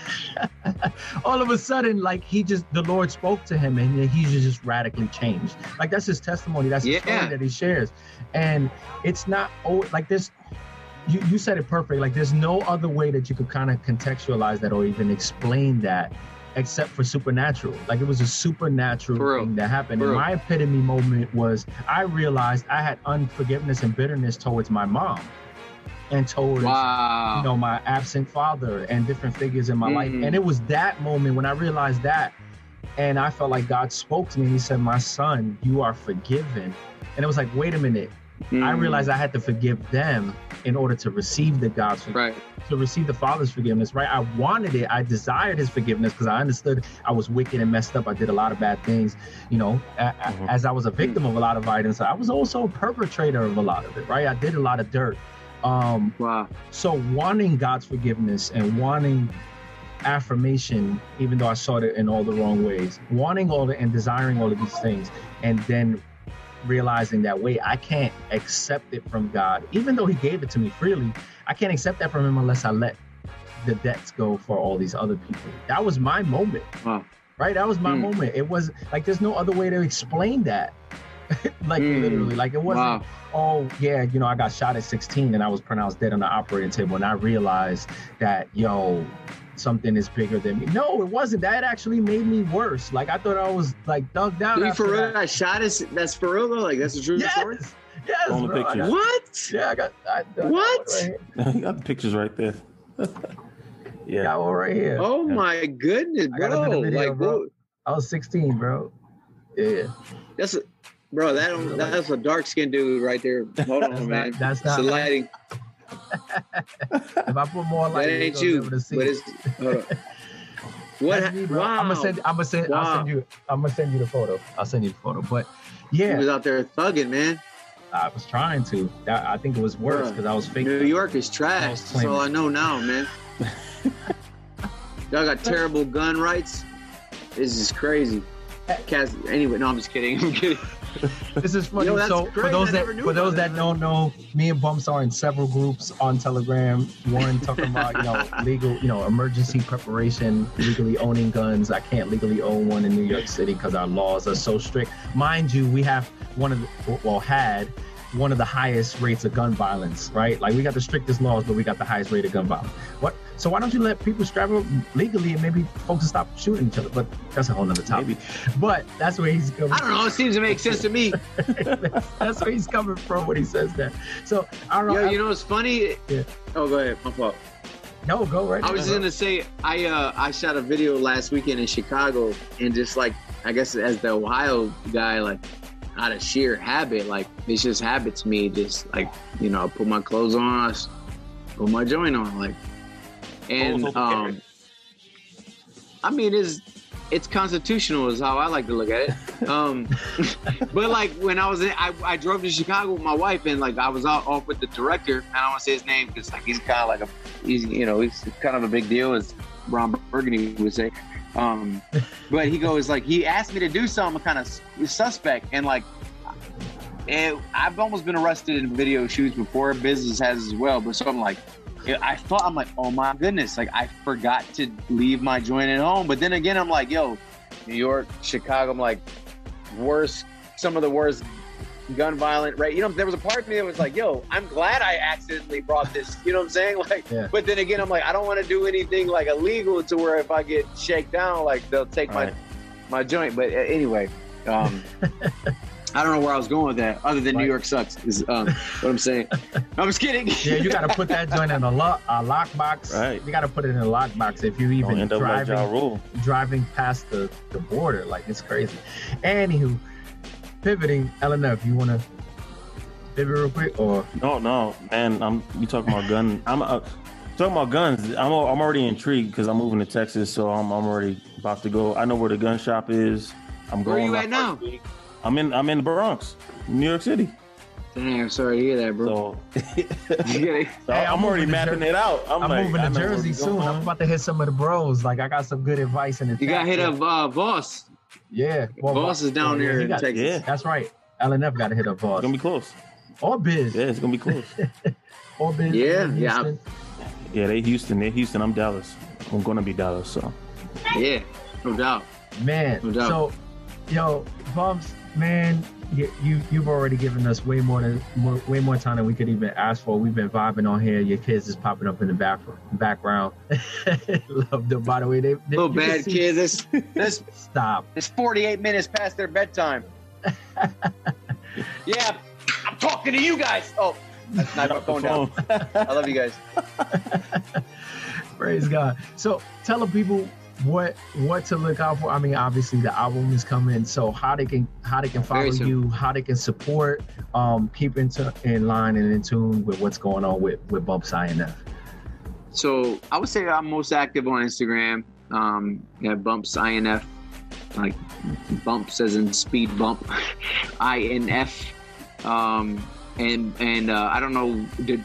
all of a sudden, like he just the Lord spoke to him and he's just radically changed. Like that's his testimony. That's Yeah. story that he shares. And it's not oh like this. You, you said it perfect. Like there's no other way that you could kind of contextualize that or even explain that except for supernatural. Like it was a supernatural thing that happened. And my epitome moment was I realized I had unforgiveness and bitterness towards my mom and towards Wow. you know my absent father and different figures in my life Mhm. and it was that moment when i realized that and i felt like god spoke to me and he said my son you are forgiven and it was like wait a minute i Mm. realized i had to forgive them in order to receive the god's forgiveness Right. to receive the father's forgiveness right i wanted it i desired his forgiveness because i understood i was wicked and messed up i did a lot of bad things you know Mhm. as i was a victim of a lot of violence i was also a perpetrator of a lot of it right i did a lot of dirt um Wow. so wanting God's forgiveness and wanting affirmation, even though I saw it in all the wrong ways, wanting all the and desiring all of these things, and then realizing that wait, I can't accept it from God, even though He gave it to me freely. I can't accept that from Him unless I let the debts go for all these other people. That was my moment. Wow. Right? That was my Hmm. moment. It was like there's no other way to explain that. like Hmm. literally, like it wasn't Wow. oh yeah, you know, I got shot at 16 and I was pronounced dead on the operating table, and I realized that yo, something is bigger than me. No, it wasn't. That actually made me worse. Like I thought I was like dug down. You after for real that. got shot? Is that's for real though? Like that's a true Yes, story? yes, On the bro. I pictures. got- What? yeah, I got. I, I got What? one Right you got the pictures right there. yeah. Got one right here. Oh my goodness, I got bro! the video, like, bro. bro, I was 16, bro. Yeah, that's a, bro. That that's a dark skinned dude right there. Hold on, man. not. That's It's the lighting. If I put more light, That ain't you're be able to see but it. it's hold on. What? Me, wow. I'm gonna send. I'm gonna send. I'll send you. I'm gonna send you the photo. I'll send you the photo. But yeah, He was out there thugging, man. I was trying to. That, I think it was worse because I was fake. New York is trash. That's all I know now, man. Y'all got terrible gun rights. This is crazy. Cats, anyway, no, I'm just kidding. I'm kidding. This is funny. Yo, so for those I that for those that that. don't know, me and Bumps are in several groups on Telegram. One talking about you know legal, you know, emergency preparation, legally owning guns. I can't legally own one in New York City because our laws are so strict. Mind you, we have one of the well had one of the highest rates of gun violence, right? Like we got the strictest laws, but we got the highest rate of gun violence. What? So why don't you let people travel legally and maybe folks will stop shooting each other? But that's a whole nother topic. Maybe. But that's where he's coming. I don't know. It seems to make sense to me. that's, where he's coming from when he says that. So I don't know. Yo, you know what's funny? Yeah. Oh, go ahead. My fault. no, go right. I was just gonna say I uh I shot a video last weekend in Chicago and just like I guess as the Ohio guy like out of sheer habit like it's just habit to me just like you know I put my clothes on I with my joint on, like, and um, I mean, it's it's constitutional is how I like to look at it. Um, but like when I was in, I, I drove to Chicago with my wife and like I was out off with the director. And I don't want to say his name because like he's kind of like a he's you know he's kind of a big deal as Ron Burgundy would say. Um, but he goes like he asked me to do something kind of suspect and like and I've almost been arrested in video shoots before. Business has as well, but so I'm like I thought I'm like, oh my goodness, like I forgot to leave my joint at home. But then again, I'm like, yo, New York, Chicago, I'm like, worst, some of the worst gun violent, right? You know, there was a part of me that was like, yo, I'm glad I accidentally brought this. You know what I'm saying? Like, yeah. but then again, I'm like, I don't want to do anything like illegal to where if I get shaken down, like they'll take All my right. my joint. But uh, anyway, um, I don't know where I was going with that, other than New York sucks. Is um, what I'm saying. I'm just kidding. yeah, you got to put that joint in a lock, a lockbox. Right. You got to put it in a lockbox if you even driving like driving past the, the border. Like it's crazy. Anywho, pivoting. LNF, you want to pivot real quick or? No, no, man. I'm you talking about gun. I'm uh, talking about guns. I'm I'm already intrigued because I'm moving to Texas, so I'm I'm already about to go. I know where the gun shop is. I'm going. Where are you at now? Week. I'm in I'm in the Bronx, New York City. Damn, sorry to hear that, bro. So, so hey, I'm, I'm already mapping Jer- it out. I'm, I'm like, moving to Jersey soon. I'm about to hit some of the bros. Like I got some good advice in the. You got hit up uh, Voss. Yeah, well, Voss is down there in Texas. Yeah, that's right. LNF got to hit up Voss. It's gonna be close. Or Biz. Yeah, it's gonna be close. or Biz. Yeah, yeah. Yeah, they Houston. They Houston. I'm Dallas. I'm gonna be Dallas. So. Yeah, no doubt. Man, no doubt. so, yo, bumps, man, you, you you've already given us way more than more, way more time than we could even ask for. We've been vibing on here. Your kids is popping up in the back, background. Love them. By the way, they, they little bad see, kids. This stop. It's 48 minutes past their bedtime. yeah, I'm talking to you guys. Oh, that's not my phone down. I love you guys. Praise God. So tell the people what what to look out for. I mean, obviously the album is coming, so how they can how they can follow you, how they can support, um, keep in, t- in line and in tune with what's going on with with Bumps INF. So I would say I'm most active on Instagram. Um, yeah, Bumps INF, like bumps as in speed bump, INF. Um, and and uh, I don't know did,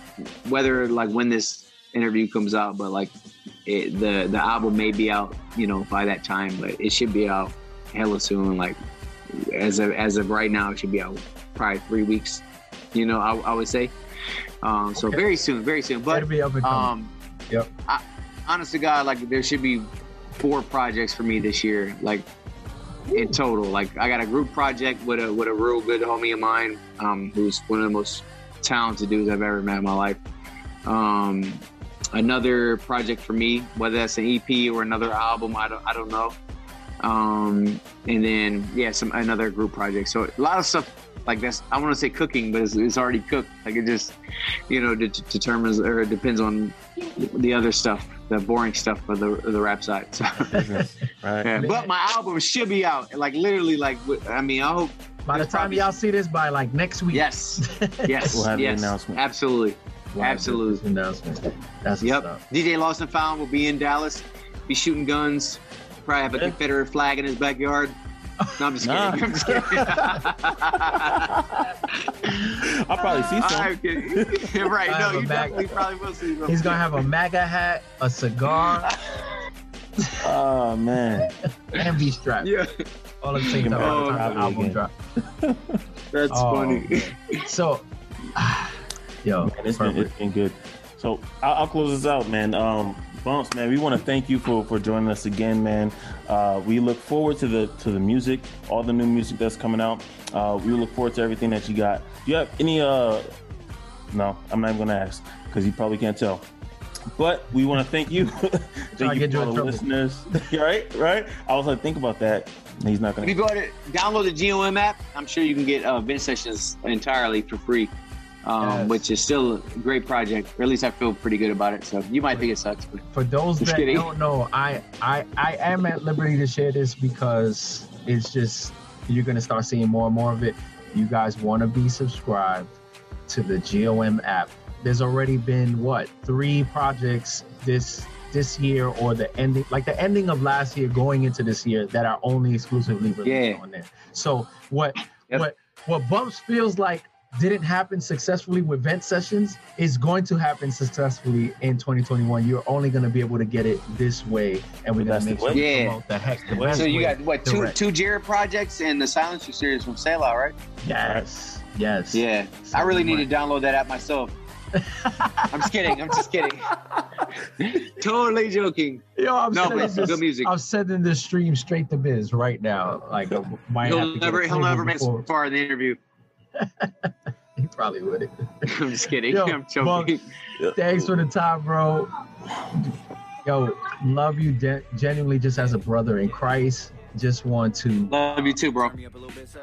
whether like when this interview comes out, but like it, the the album may be out, you know, by that time, but it should be out hella soon. Like as of as of right now, it should be out probably three weeks. You know, I, I would say. Um, so okay. very soon, very soon. But um, yep. I, honest to God, like there should be four projects for me this year. Like in total. Like I got a group project with a with a real good homie of mine, um, who's one of the most talented dudes I've ever met in my life. Um, another project for me, whether that's an EP or another album, I don't, I don't know. Um, and then yeah, some another group project. So a lot of stuff like that's I want to say cooking, but it's, it's, already cooked. Like it just you know de- determines or it depends on the other stuff, the boring stuff of the the rap side. So, right. yeah, but my album should be out. Like literally, like I mean, I hope. By the time probably... y'all see this, by like next week. Yes. Yes. we'll have yes. the announcement. Absolutely. Absolutely. Announcement. That's yep. DJ Lost and Found will be in Dallas. Be shooting guns. Probably have a yeah. Confederate flag in his backyard. No, I'm just nah. kidding. I'm just kidding. I'll probably see some. I'm kidding. right. no, you definitely probably will see some. He's gonna have a MAGA hat, a cigar. oh man. and be strapped. Yeah. All at oh, the same time. Oh, album drop. That's oh, funny. So Yo, man, it's been, it's been good. So I'll, I'll, close this out, man. Um, Bumps, man, we want to thank you for for joining us again, man. Uh, we look forward to the to the music, all the new music that's coming out. Uh, we look forward to everything that you got. Do you have any? Uh, no, I'm not even gonna ask because you probably can't tell. But we want to thank you. thank you for the listeners. right, right. I was like, think about that. He's not gonna. If you go to download the GOM app, I'm sure you can get uh, vent sessions entirely for free um, yes. which is still a great project. Or at least I feel pretty good about it. So you might think it sucks, but for those that kidding. don't know, I, I I am at liberty to share this because it's just you're gonna start seeing more and more of it. You guys want to be subscribed to the GOM app. there's already been what three projects this this year or the ending like the ending of last year going into this year that are only exclusively released yeah. on there. So what yep. what what bumps feels like didn't happen successfully with vent sessions is going to happen successfully in 2021. You're only going to be able to get it this way, and we're going to make sure yeah. promote the heck the So you got what two two Jared projects and the Silencer series from Selah, right? Yes, yes. Yeah, so I really need to download that app myself. I'm just kidding. I'm just kidding. totally joking. Yo, I'm no, but this, good music. I'm sending this stream straight to Biz right now. Like, might he'll never, he'll never make so far in the interview. he probably would. I'm just kidding. Yo, I'm joking. thanks for the time, bro. Yo, love you de- genuinely just as a brother in Christ. Just want to love you too, bro.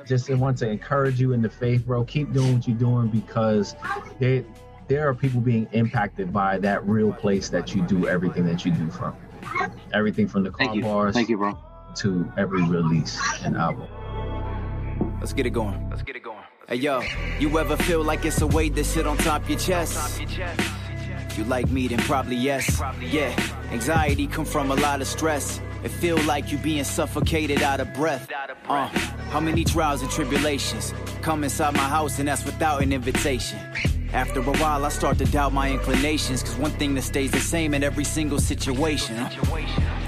Just want to encourage you in the faith, bro. Keep doing what you're doing because they there are people being impacted by that real place that you do everything that you do from. Everything from the car Thank bars Thank you, bro. to every release and album. Let's get it going. Let's get it going. Hey yo, you ever feel like it's a weight that sit on top your chest? You like me, then probably yes. Yeah, anxiety come from a lot of stress. It feel like you being suffocated out of breath. Uh, how many trials and tribulations come inside my house and that's without an invitation? After a while, I start to doubt my inclinations, cause one thing that stays the same in every single situation.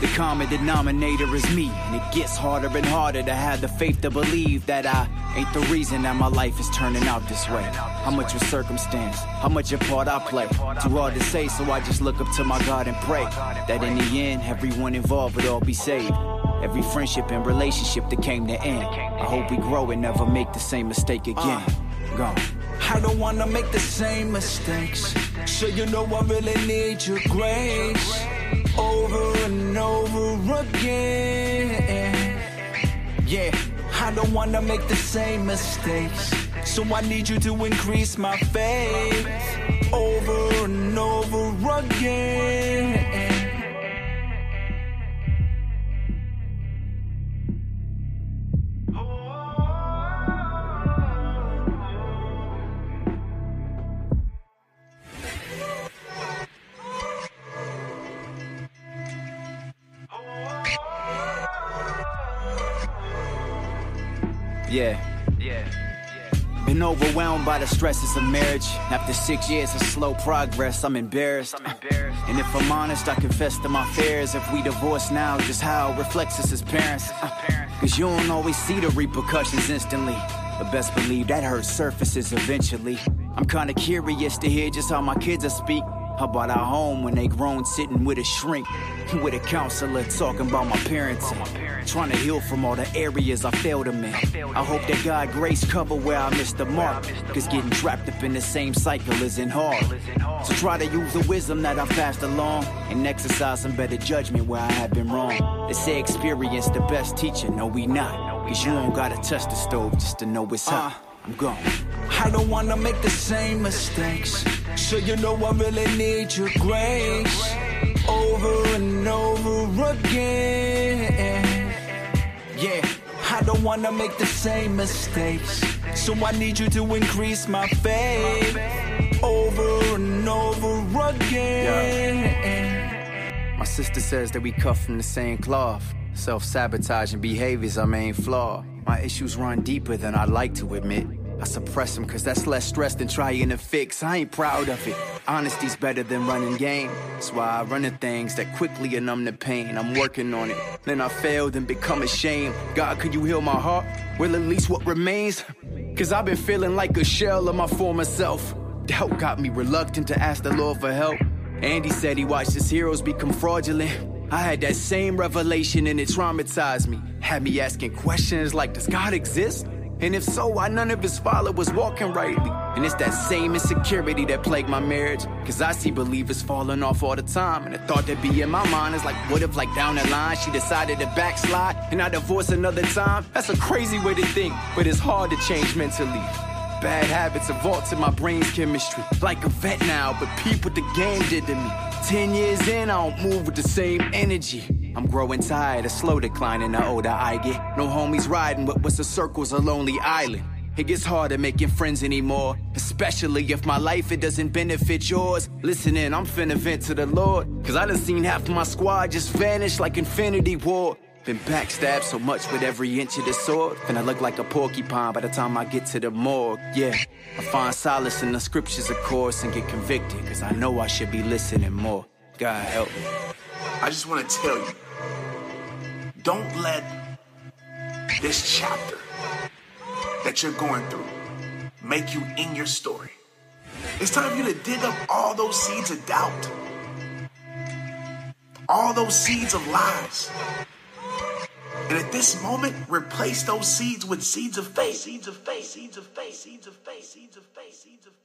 The common denominator is me, and it gets harder and harder to have the faith to believe that I ain't the reason that my life is turning out this way. How much was circumstance? How much a part I play? Too hard to say, so I just look up to my God and pray that in the end, everyone involved would all be saved. Every friendship and relationship that came to end. I hope we grow and never make the same mistake again. Uh. Gone. I don't wanna make the same mistakes. So you know I really need your grace over and over again. Yeah, I don't wanna make the same mistakes. So I need you to increase my faith over and over again. Yeah. Yeah. Been overwhelmed by the stresses of marriage. After six years of slow progress, I'm embarrassed. I'm embarrassed. And if I'm honest, I confess to my fears. If we divorce now, just how it reflects us as parents. Cause you don't always see the repercussions instantly. But best believe that hurt surfaces eventually. I'm kinda curious to hear just how my kids are speak. How about our home when they grown sitting with a shrink? With a counselor talking about my parenting. Trying to heal from all the areas I failed them in. I hope that God grace cover where I missed the mark. Cause getting trapped up in the same cycle isn't hard. So try to use the wisdom that I've passed along and exercise some better judgment where I have been wrong. They say experience the best teacher, no we not. Cause you don't gotta touch the stove just to know it's hot. Uh. I'm gone. I don't wanna make the same mistakes. So you know I really need your grace over and over again. Yeah, I don't wanna make the same mistakes. So I need you to increase my faith over and over again. My sister says that we cut from the same cloth. Self sabotaging behaviors are main flaw. My issues run deeper than I'd like to admit. I suppress them cause that's less stress than trying to fix. I ain't proud of it. Honesty's better than running game. That's why I run the things that quickly and numb the pain. I'm working on it. Then I failed and become ashamed. God, could you heal my heart? Well, at least what remains? Cause I've been feeling like a shell of my former self. Doubt got me reluctant to ask the Lord for help. Andy said he watched his heroes become fraudulent. I had that same revelation and it traumatized me. Had me asking questions like, does God exist? And if so, why none of his followers walking rightly? And it's that same insecurity that plagued my marriage. Cause I see believers falling off all the time. And the thought that be in my mind is like, what if, like, down the line, she decided to backslide and I divorce another time? That's a crazy way to think, but it's hard to change mentally. Bad habits have altered my brain's chemistry. Like a vet now, but peep what the game did to me. Ten years in, I don't move with the same energy. I'm growing tired of slow decline declining the older I get. No homies riding, but what's the circle's a lonely island. It gets harder making friends anymore, especially if my life it doesn't benefit yours. Listening, I'm finna vent to the Lord, cause I done seen half of my squad just vanish like Infinity War. Been backstabbed so much with every inch of the sword. Finna look like a porcupine by the time I get to the morgue. Yeah, I find solace in the scriptures, of course, and get convicted, cause I know I should be listening more. God help me. I just wanna tell you don't let this chapter that you're going through make you in your story. It's time for you to dig up all those seeds of doubt, all those seeds of lies. And at this moment, replace those seeds with seeds of faith, seeds of faith, seeds of faith, seeds of faith, seeds of faith, seeds of faith.